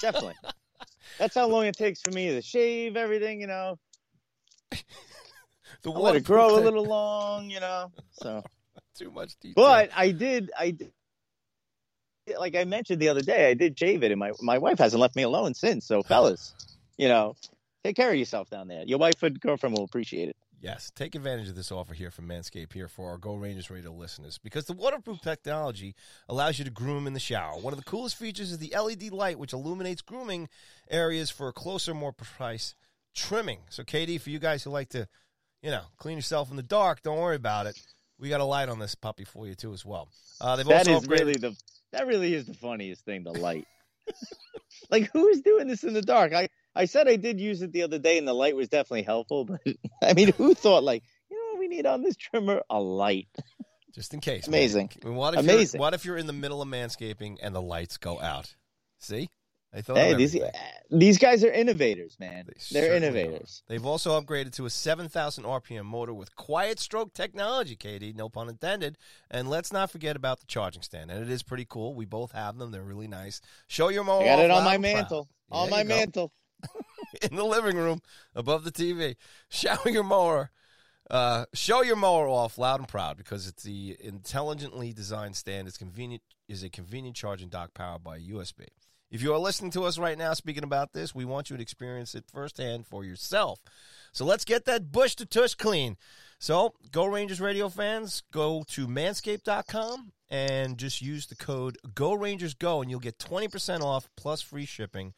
Definitely. That's how long it takes for me to shave everything, you know. the let it grow a little long, you know. So too much detail. But I did, I did, like I mentioned the other day, I did shave it, and my my wife hasn't left me alone since. So, fellas, you know, take care of yourself down there. Your wife and girlfriend will appreciate it. Yes, take advantage of this offer here from Manscaped here for our Go Rangers Radio listeners because the waterproof technology allows you to groom in the shower. One of the coolest features is the LED light, which illuminates grooming areas for a closer, more precise trimming. So, KD, for you guys who like to, you know, clean yourself in the dark, don't worry about it. We got a light on this puppy for you too, as well. Uh, they've that also is upgraded- really the that really is the funniest thing. The light. like who is doing this in the dark? I I said I did use it the other day, and the light was definitely helpful. But I mean, who thought like, you know what we need on this trimmer? A light. Just in case. Amazing. what if Amazing. What if you're in the middle of manscaping and the lights go out? See? I thought hey, these, these guys are innovators, man. They are innovators. Are. They've also upgraded to a 7,000 RPM motor with quiet stroke technology, KD, no pun intended. And let's not forget about the charging stand. And it is pretty cool. We both have them. They're really nice. Show your mower. I got it on my mantle. On my mantle. in the living room above the TV. Show your mower. Uh, show your mower off loud and proud because it's the intelligently designed stand. It's convenient is a convenient charging dock powered by USB. If you are listening to us right now speaking about this, we want you to experience it firsthand for yourself. So let's get that bush to tush clean. So, Go Rangers Radio fans, go to manscaped.com and just use the code Go Rangers Go and you'll get 20% off plus free shipping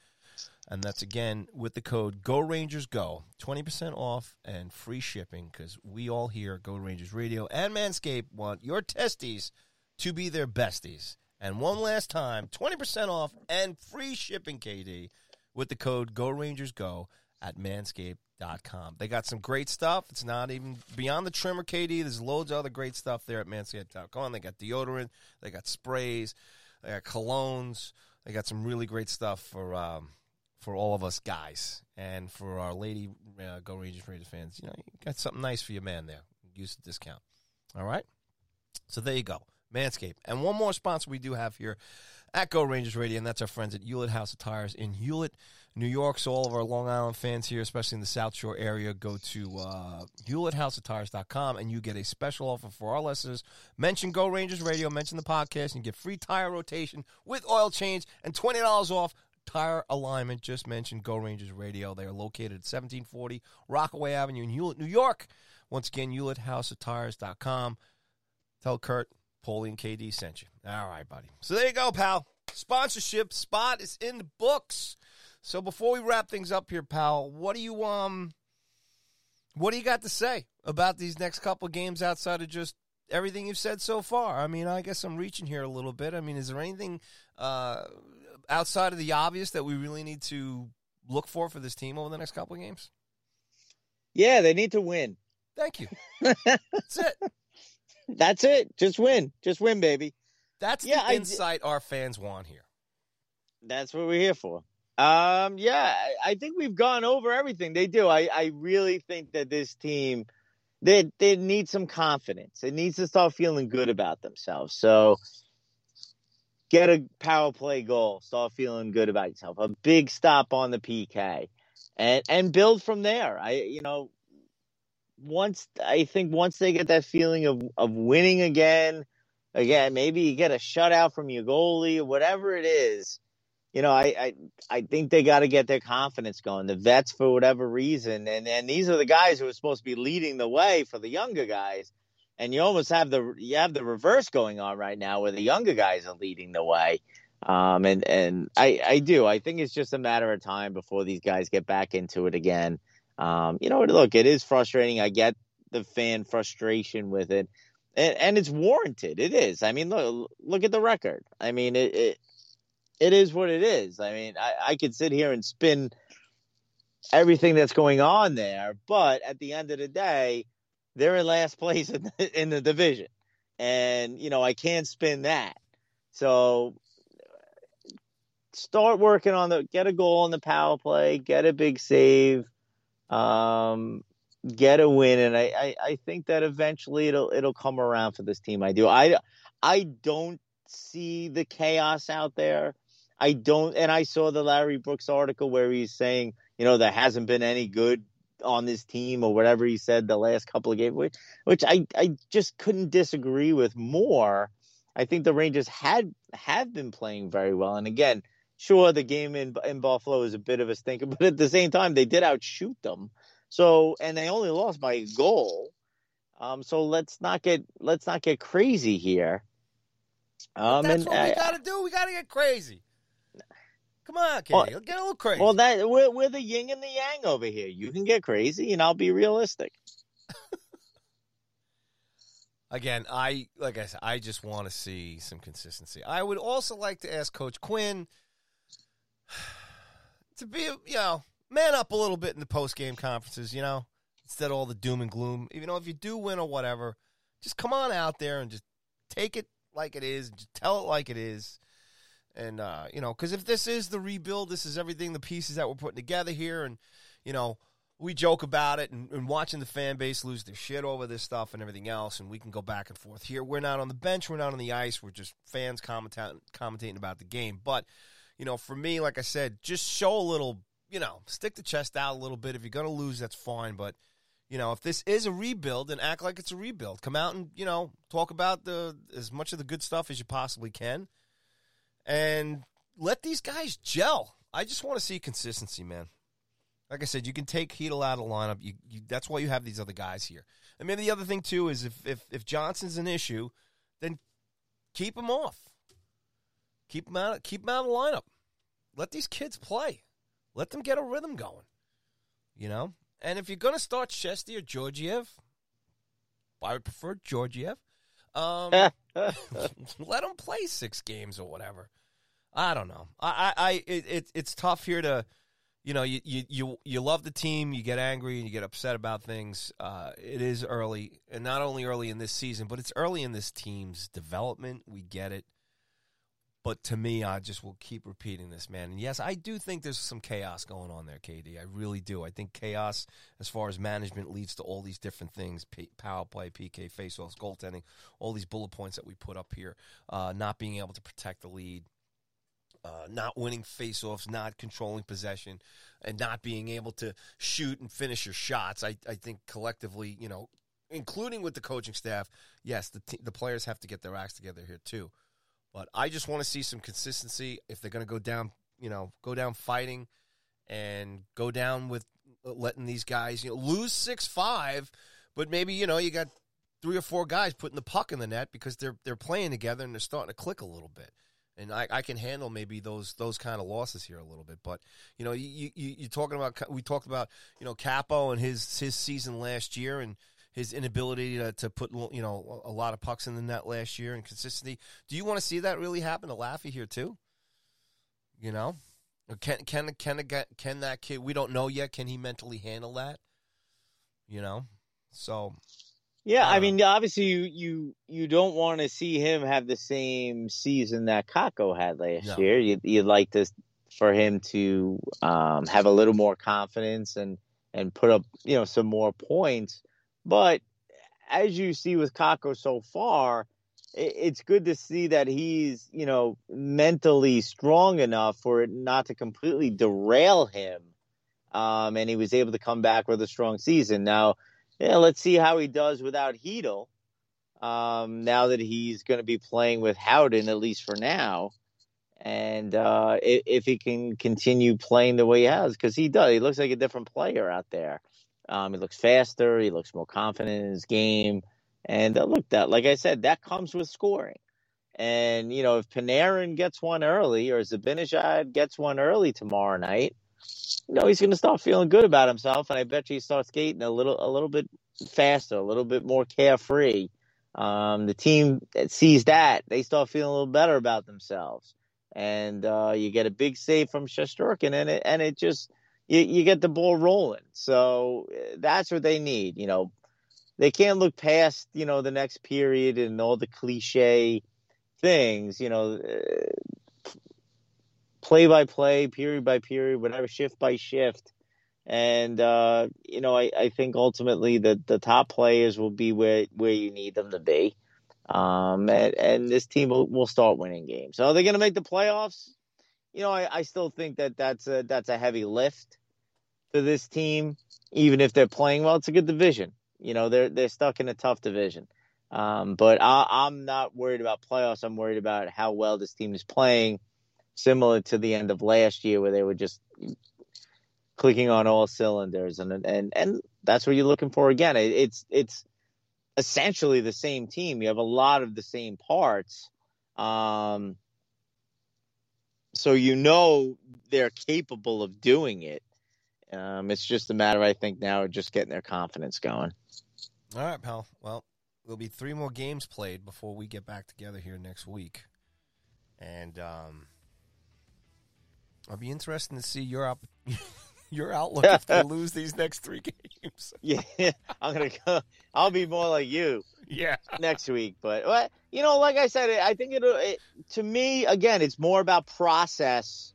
and that's again with the code Go Rangers Go, twenty percent off and free shipping. Because we all here Go Rangers Radio and Manscaped want your testes to be their besties. And one last time, twenty percent off and free shipping, KD, with the code Go Rangers Go at Manscaped.com. They got some great stuff. It's not even beyond the trimmer, KD. There's loads of other great stuff there at Manscaped.com. They got deodorant, they got sprays, they got colognes. They got some really great stuff for um, for all of us guys and for our lady uh, Go Rangers Raiders fans. You know, you got something nice for your man there. Use the discount. All right. So there you go, Manscaped. And one more sponsor we do have here at Go Rangers Radio, and that's our friends at Hewlett House of Tires in Hewlett, New York. So all of our Long Island fans here, especially in the South Shore area, go to uh, HewlettHouseOfTires.com and you get a special offer for our listeners. Mention Go Rangers Radio, mention the podcast, and get free tire rotation with oil change and $20 off tire alignment. Just mentioned Go Rangers Radio. They are located at 1740 Rockaway Avenue in Hewlett, New York. Once again, HewlettHouseOfTires.com. Tell Kurt, Paulie, and KD sent you. All right, buddy. So there you go, pal. Sponsorship spot is in the books. So before we wrap things up here, pal, what do you um, what do you got to say about these next couple games outside of just everything you've said so far? I mean, I guess I'm reaching here a little bit. I mean, is there anything uh, outside of the obvious that we really need to look for for this team over the next couple of games? Yeah, they need to win. Thank you. That's it. That's it. Just win. Just win, baby. That's Yeah, the I- insight our fans want here. That's what we're here for. Um, yeah, I, I think we've gone over everything. They do. I, I really think that this team they they need some confidence. It needs to start feeling good about themselves. So get a power play goal, start feeling good about yourself. A big stop on the PK. And and build from there. I you know once I think once they get that feeling of of winning again, again, maybe you get a shutout from your goalie or whatever it is you know, I I, I think they got to get their confidence going. The vets, for whatever reason, and and these are the guys who are supposed to be leading the way for the younger guys, and you almost have the you have the reverse going on right now, where the younger guys are leading the way. Um, and and I I do I think it's just a matter of time before these guys get back into it again. Um, you know, look, it is frustrating. I get the fan frustration with it. And, and it's warranted. It is. I mean, look, look at the record. I mean, it, it it is what it is. I mean, I, I could sit here and spin everything that's going on there, but at the end of the day, they're in last place in the, in the division, and you know I can't spin that. So start working on the get a goal on the power play, get a big save, um, get a win, and I, I, I think that eventually it'll it'll come around for this team. I do. I I don't see the chaos out there. I don't, and I saw the Larry Brooks article where he's saying, you know, there hasn't been any good on this team or whatever he said the last couple of games, which, which I, I just couldn't disagree with more. I think the Rangers had have been playing very well, and again, sure, the game in in Buffalo is a bit of a stinker, but at the same time, they did outshoot them. So, and they only lost by a goal. Um, so let's not get let's not get crazy here. Um, That's what we got to do. We got to get crazy. Come on, Well- Katie. get a little crazy. Well, that we're, we're the yin and the yang over here. You can get crazy, and I'll be realistic. Again, I like I said, I just want to see some consistency. I would also like to ask Coach Quinn to be, you know, man up a little bit in the post game conferences. You know, instead of all the doom and gloom. Even though if you do win or whatever, just come on out there and just take it like it is. Just tell it like it is. And uh, you know, because if this is the rebuild, this is everything, the pieces that we're putting together here, and you know, we joke about it and, and watching the fan base lose their shit over this stuff and everything else, and we can go back and forth here. We're not on the bench, we're not on the ice, we're just fans commenta- commentating about the game. But you know, for me, like I said, just show a little, you know, stick the chest out a little bit. If you're going to lose, that's fine. But you know, if this is a rebuild, then act like it's a rebuild. Come out and you know talk about the as much of the good stuff as you possibly can, and let these guys gel. I just want to see consistency, man. Like I said, you can take Heedle out of the lineup. You, you, that's why you have these other guys here. And maybe the other thing too is if if if Johnson's an issue, then keep him off. Keep them out. Keep him out of the lineup. Let these kids play. Let them get a rhythm going. You know. And if you're going to start Shesty or Georgiev, I would prefer Georgiev. Um, let them play six games or whatever. I don't know. I, I, I it, it, it's tough here to, you know, you, you, you, you love the team, you get angry and you get upset about things. Uh, it is early, and not only early in this season, but it's early in this team's development. We get it. But to me, I just will keep repeating this, man. And yes, I do think there's some chaos going on there, KD. I really do. I think chaos, as far as management, leads to all these different things: P- power play, PK, faceoffs, goaltending, all these bullet points that we put up here. Uh, not being able to protect the lead, uh, not winning faceoffs, not controlling possession, and not being able to shoot and finish your shots. I, I think collectively, you know, including with the coaching staff, yes, the t- the players have to get their acts together here too. But I just want to see some consistency. If they're going to go down, you know, go down fighting and go down with uh, letting these guys, you know, lose six five, but maybe you know you got three or four guys putting the puck in the net because they're they're playing together and they're starting to click a little bit. And I, I can handle maybe those those kind of losses here a little bit, but you know you you you talking about we talked about you know Kaapo and his his season last year and his inability to, to put you know a lot of pucks in the net last year and consistency. Do you want to see that really happen to Laffy here too? You know, can can can can that kid? We don't know yet. Can he mentally handle that? You know, so yeah, I mean, obviously, you you you don't want to see him have the same season that Kakko had last no. year. You, you'd like to for him to um, have a little more confidence and and put up you know some more points. But as you see with Kakko so far, it's good to see that he's you know mentally strong enough for it not to completely derail him. Um, and he was able to come back with a strong season. Now yeah, let's see how he does without Chytil. Um, now that he's going to be playing with Howden, at least for now, and uh, if, if, he can continue playing the way he has, because he does, he looks like a different player out there. Um, he looks faster, he looks more confident in his game, and uh, look, that like I said, that comes with scoring. And you know, if Panarin gets one early, or Zibanejad gets one early tomorrow night, you know, he's going to start feeling good about himself, and I bet you he starts skating a little, a little bit faster, a little bit more carefree. Um, the team that sees that they start feeling a little better about themselves, and uh, you get a big save from Shesterkin, and it and it just you, you get the ball rolling. So uh, that's what they need. You know, they can't look past you know the next period and all the cliche things. You know, uh, play by play, period by period, whatever, shift by shift. And uh, you know, I, I think ultimately that the top players will be where where you need them to be. Um, and, and this team will, will start winning games. So are they going to make the playoffs? You know, I, I still think that that's a that's a heavy lift for this team. Even if they're playing well, it's a good division. You know, they're they're stuck in a tough division. Um, but I, I'm not worried about playoffs. I'm worried about how well this team is playing similar to the end of last year where they were just clicking on all cylinders and and and that's what you're looking for again it, it's it's essentially the same team you have a lot of the same parts um so you know they're capable of doing it um it's just a matter i think now of just getting their confidence going all right pal well there'll be three more games played before we get back together here next week and um I'll be interested to see your up, your outlook if they lose these next three games. yeah, I'm gonna go. I'll be more like you. Yeah, next week. But well, you know, like I said, I think it, it to me again, it's more about process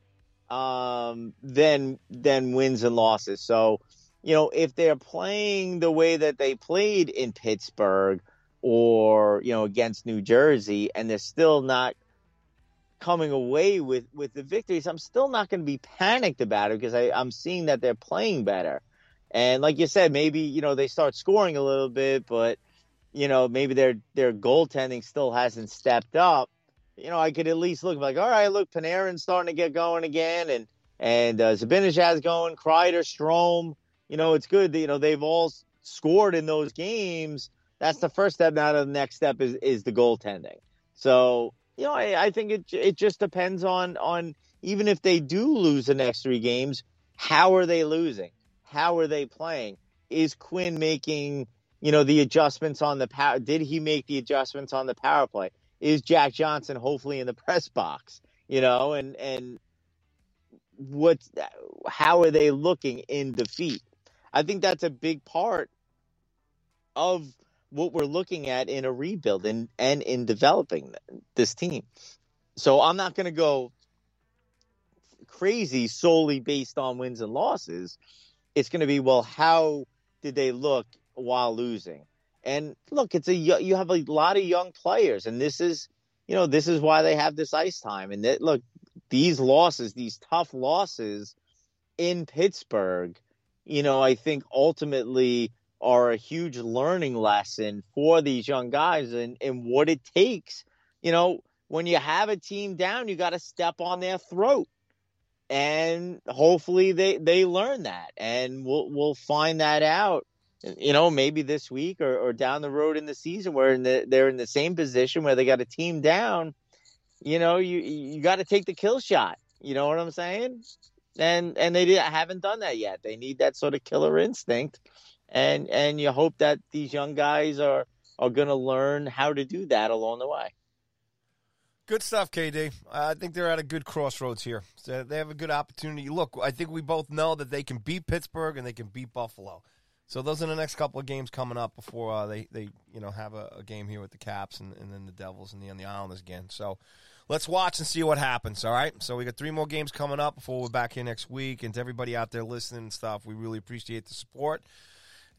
um, than than wins and losses. So you know, if they're playing the way that they played in Pittsburgh or you know against New Jersey, and they're still not coming away with with the victories, I'm still not going to be panicked about it because I, I'm seeing that they're playing better. And like you said, maybe you know they start scoring a little bit, but you know maybe their their goaltending still hasn't stepped up. You know, I could at least look like, all right, look, Panarin's starting to get going again, and and uh, Zibanejad's going, Kreider, Strome. You know, it's good. That, you know, they've all scored in those games. That's the first step. Now the next step is is the goaltending. So you know, I, I think it it just depends on on even if they do lose the next three games, how are they losing? How are they playing? Is Quinn making you know the adjustments on the power? Did he make the adjustments on the power play? Is Jack Johnson hopefully in the press box? You know, and and what? How are they looking in defeat? I think that's a big part of what we're looking at in a rebuild and, and in developing this team. So I'm not going to go crazy solely based on wins and losses. It's going to be, well, how did they look while losing? And look, it's a you have a lot of young players, and this is, you know, this is why they have this ice time. And that, look, these losses, these tough losses in Pittsburgh, you know, I think ultimately are a huge learning lesson for these young guys and, and what it takes. You know, when you have a team down, you got to step on their throat. And hopefully they, they learn that. And we'll, we'll find that out you know, maybe this week or, or down the road in the season where in the, they're in the same position where they got a team down, you know, you you got to take the kill shot. You know what I'm saying? And and they haven't done that yet. They need that sort of killer instinct, and and you hope that these young guys are are going to learn how to do that along the way. Good stuff, KD. I think they're at a good crossroads here. So they have a good opportunity. Look, I think we both know that they can beat Pittsburgh and they can beat Buffalo. So those are the next couple of games coming up before uh, they, they you know have a, a, game here with the Caps and, and then the Devils and the and the Islanders again. So let's watch and see what happens. All right. So we got three more games coming up before we're back here next week. And to everybody out there listening and stuff, we really appreciate the support.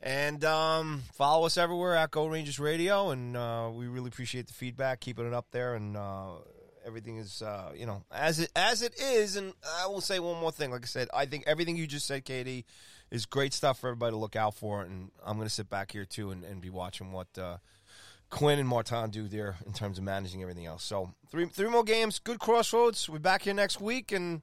And um, follow us everywhere at Go Rangers Radio, and uh, we really appreciate the feedback, keeping it up there, and uh, everything is uh, you know as it as it is. And I will say one more thing. Like I said, I think everything you just said, Katie, is great stuff for everybody to look out for. And I'm going to sit back here too and, and be watching what uh, Quinn and Martin do there in terms of managing everything else. So three three more games, good crossroads. We're back here next week and.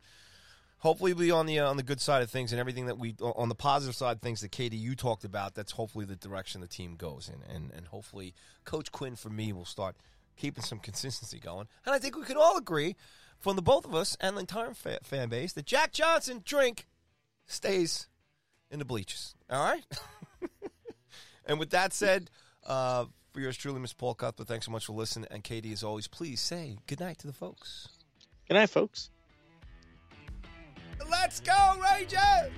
Hopefully, we'll be on the uh, on the good side of things and everything that we on the positive side things that Katie you talked about. That's hopefully the direction the team goes in, and and hopefully Coach Quinn for me will start keeping some consistency going. And I think we can all agree, from the both of us and the entire fa- fan base, that Jack Johnson drink stays in the bleachers. All right. and with that said, uh, for yours truly, Miss Paul Cuthbert, thanks so much for listening. And Katie, as always, please say good night to the folks. Good night, folks. Let's go, Rangers!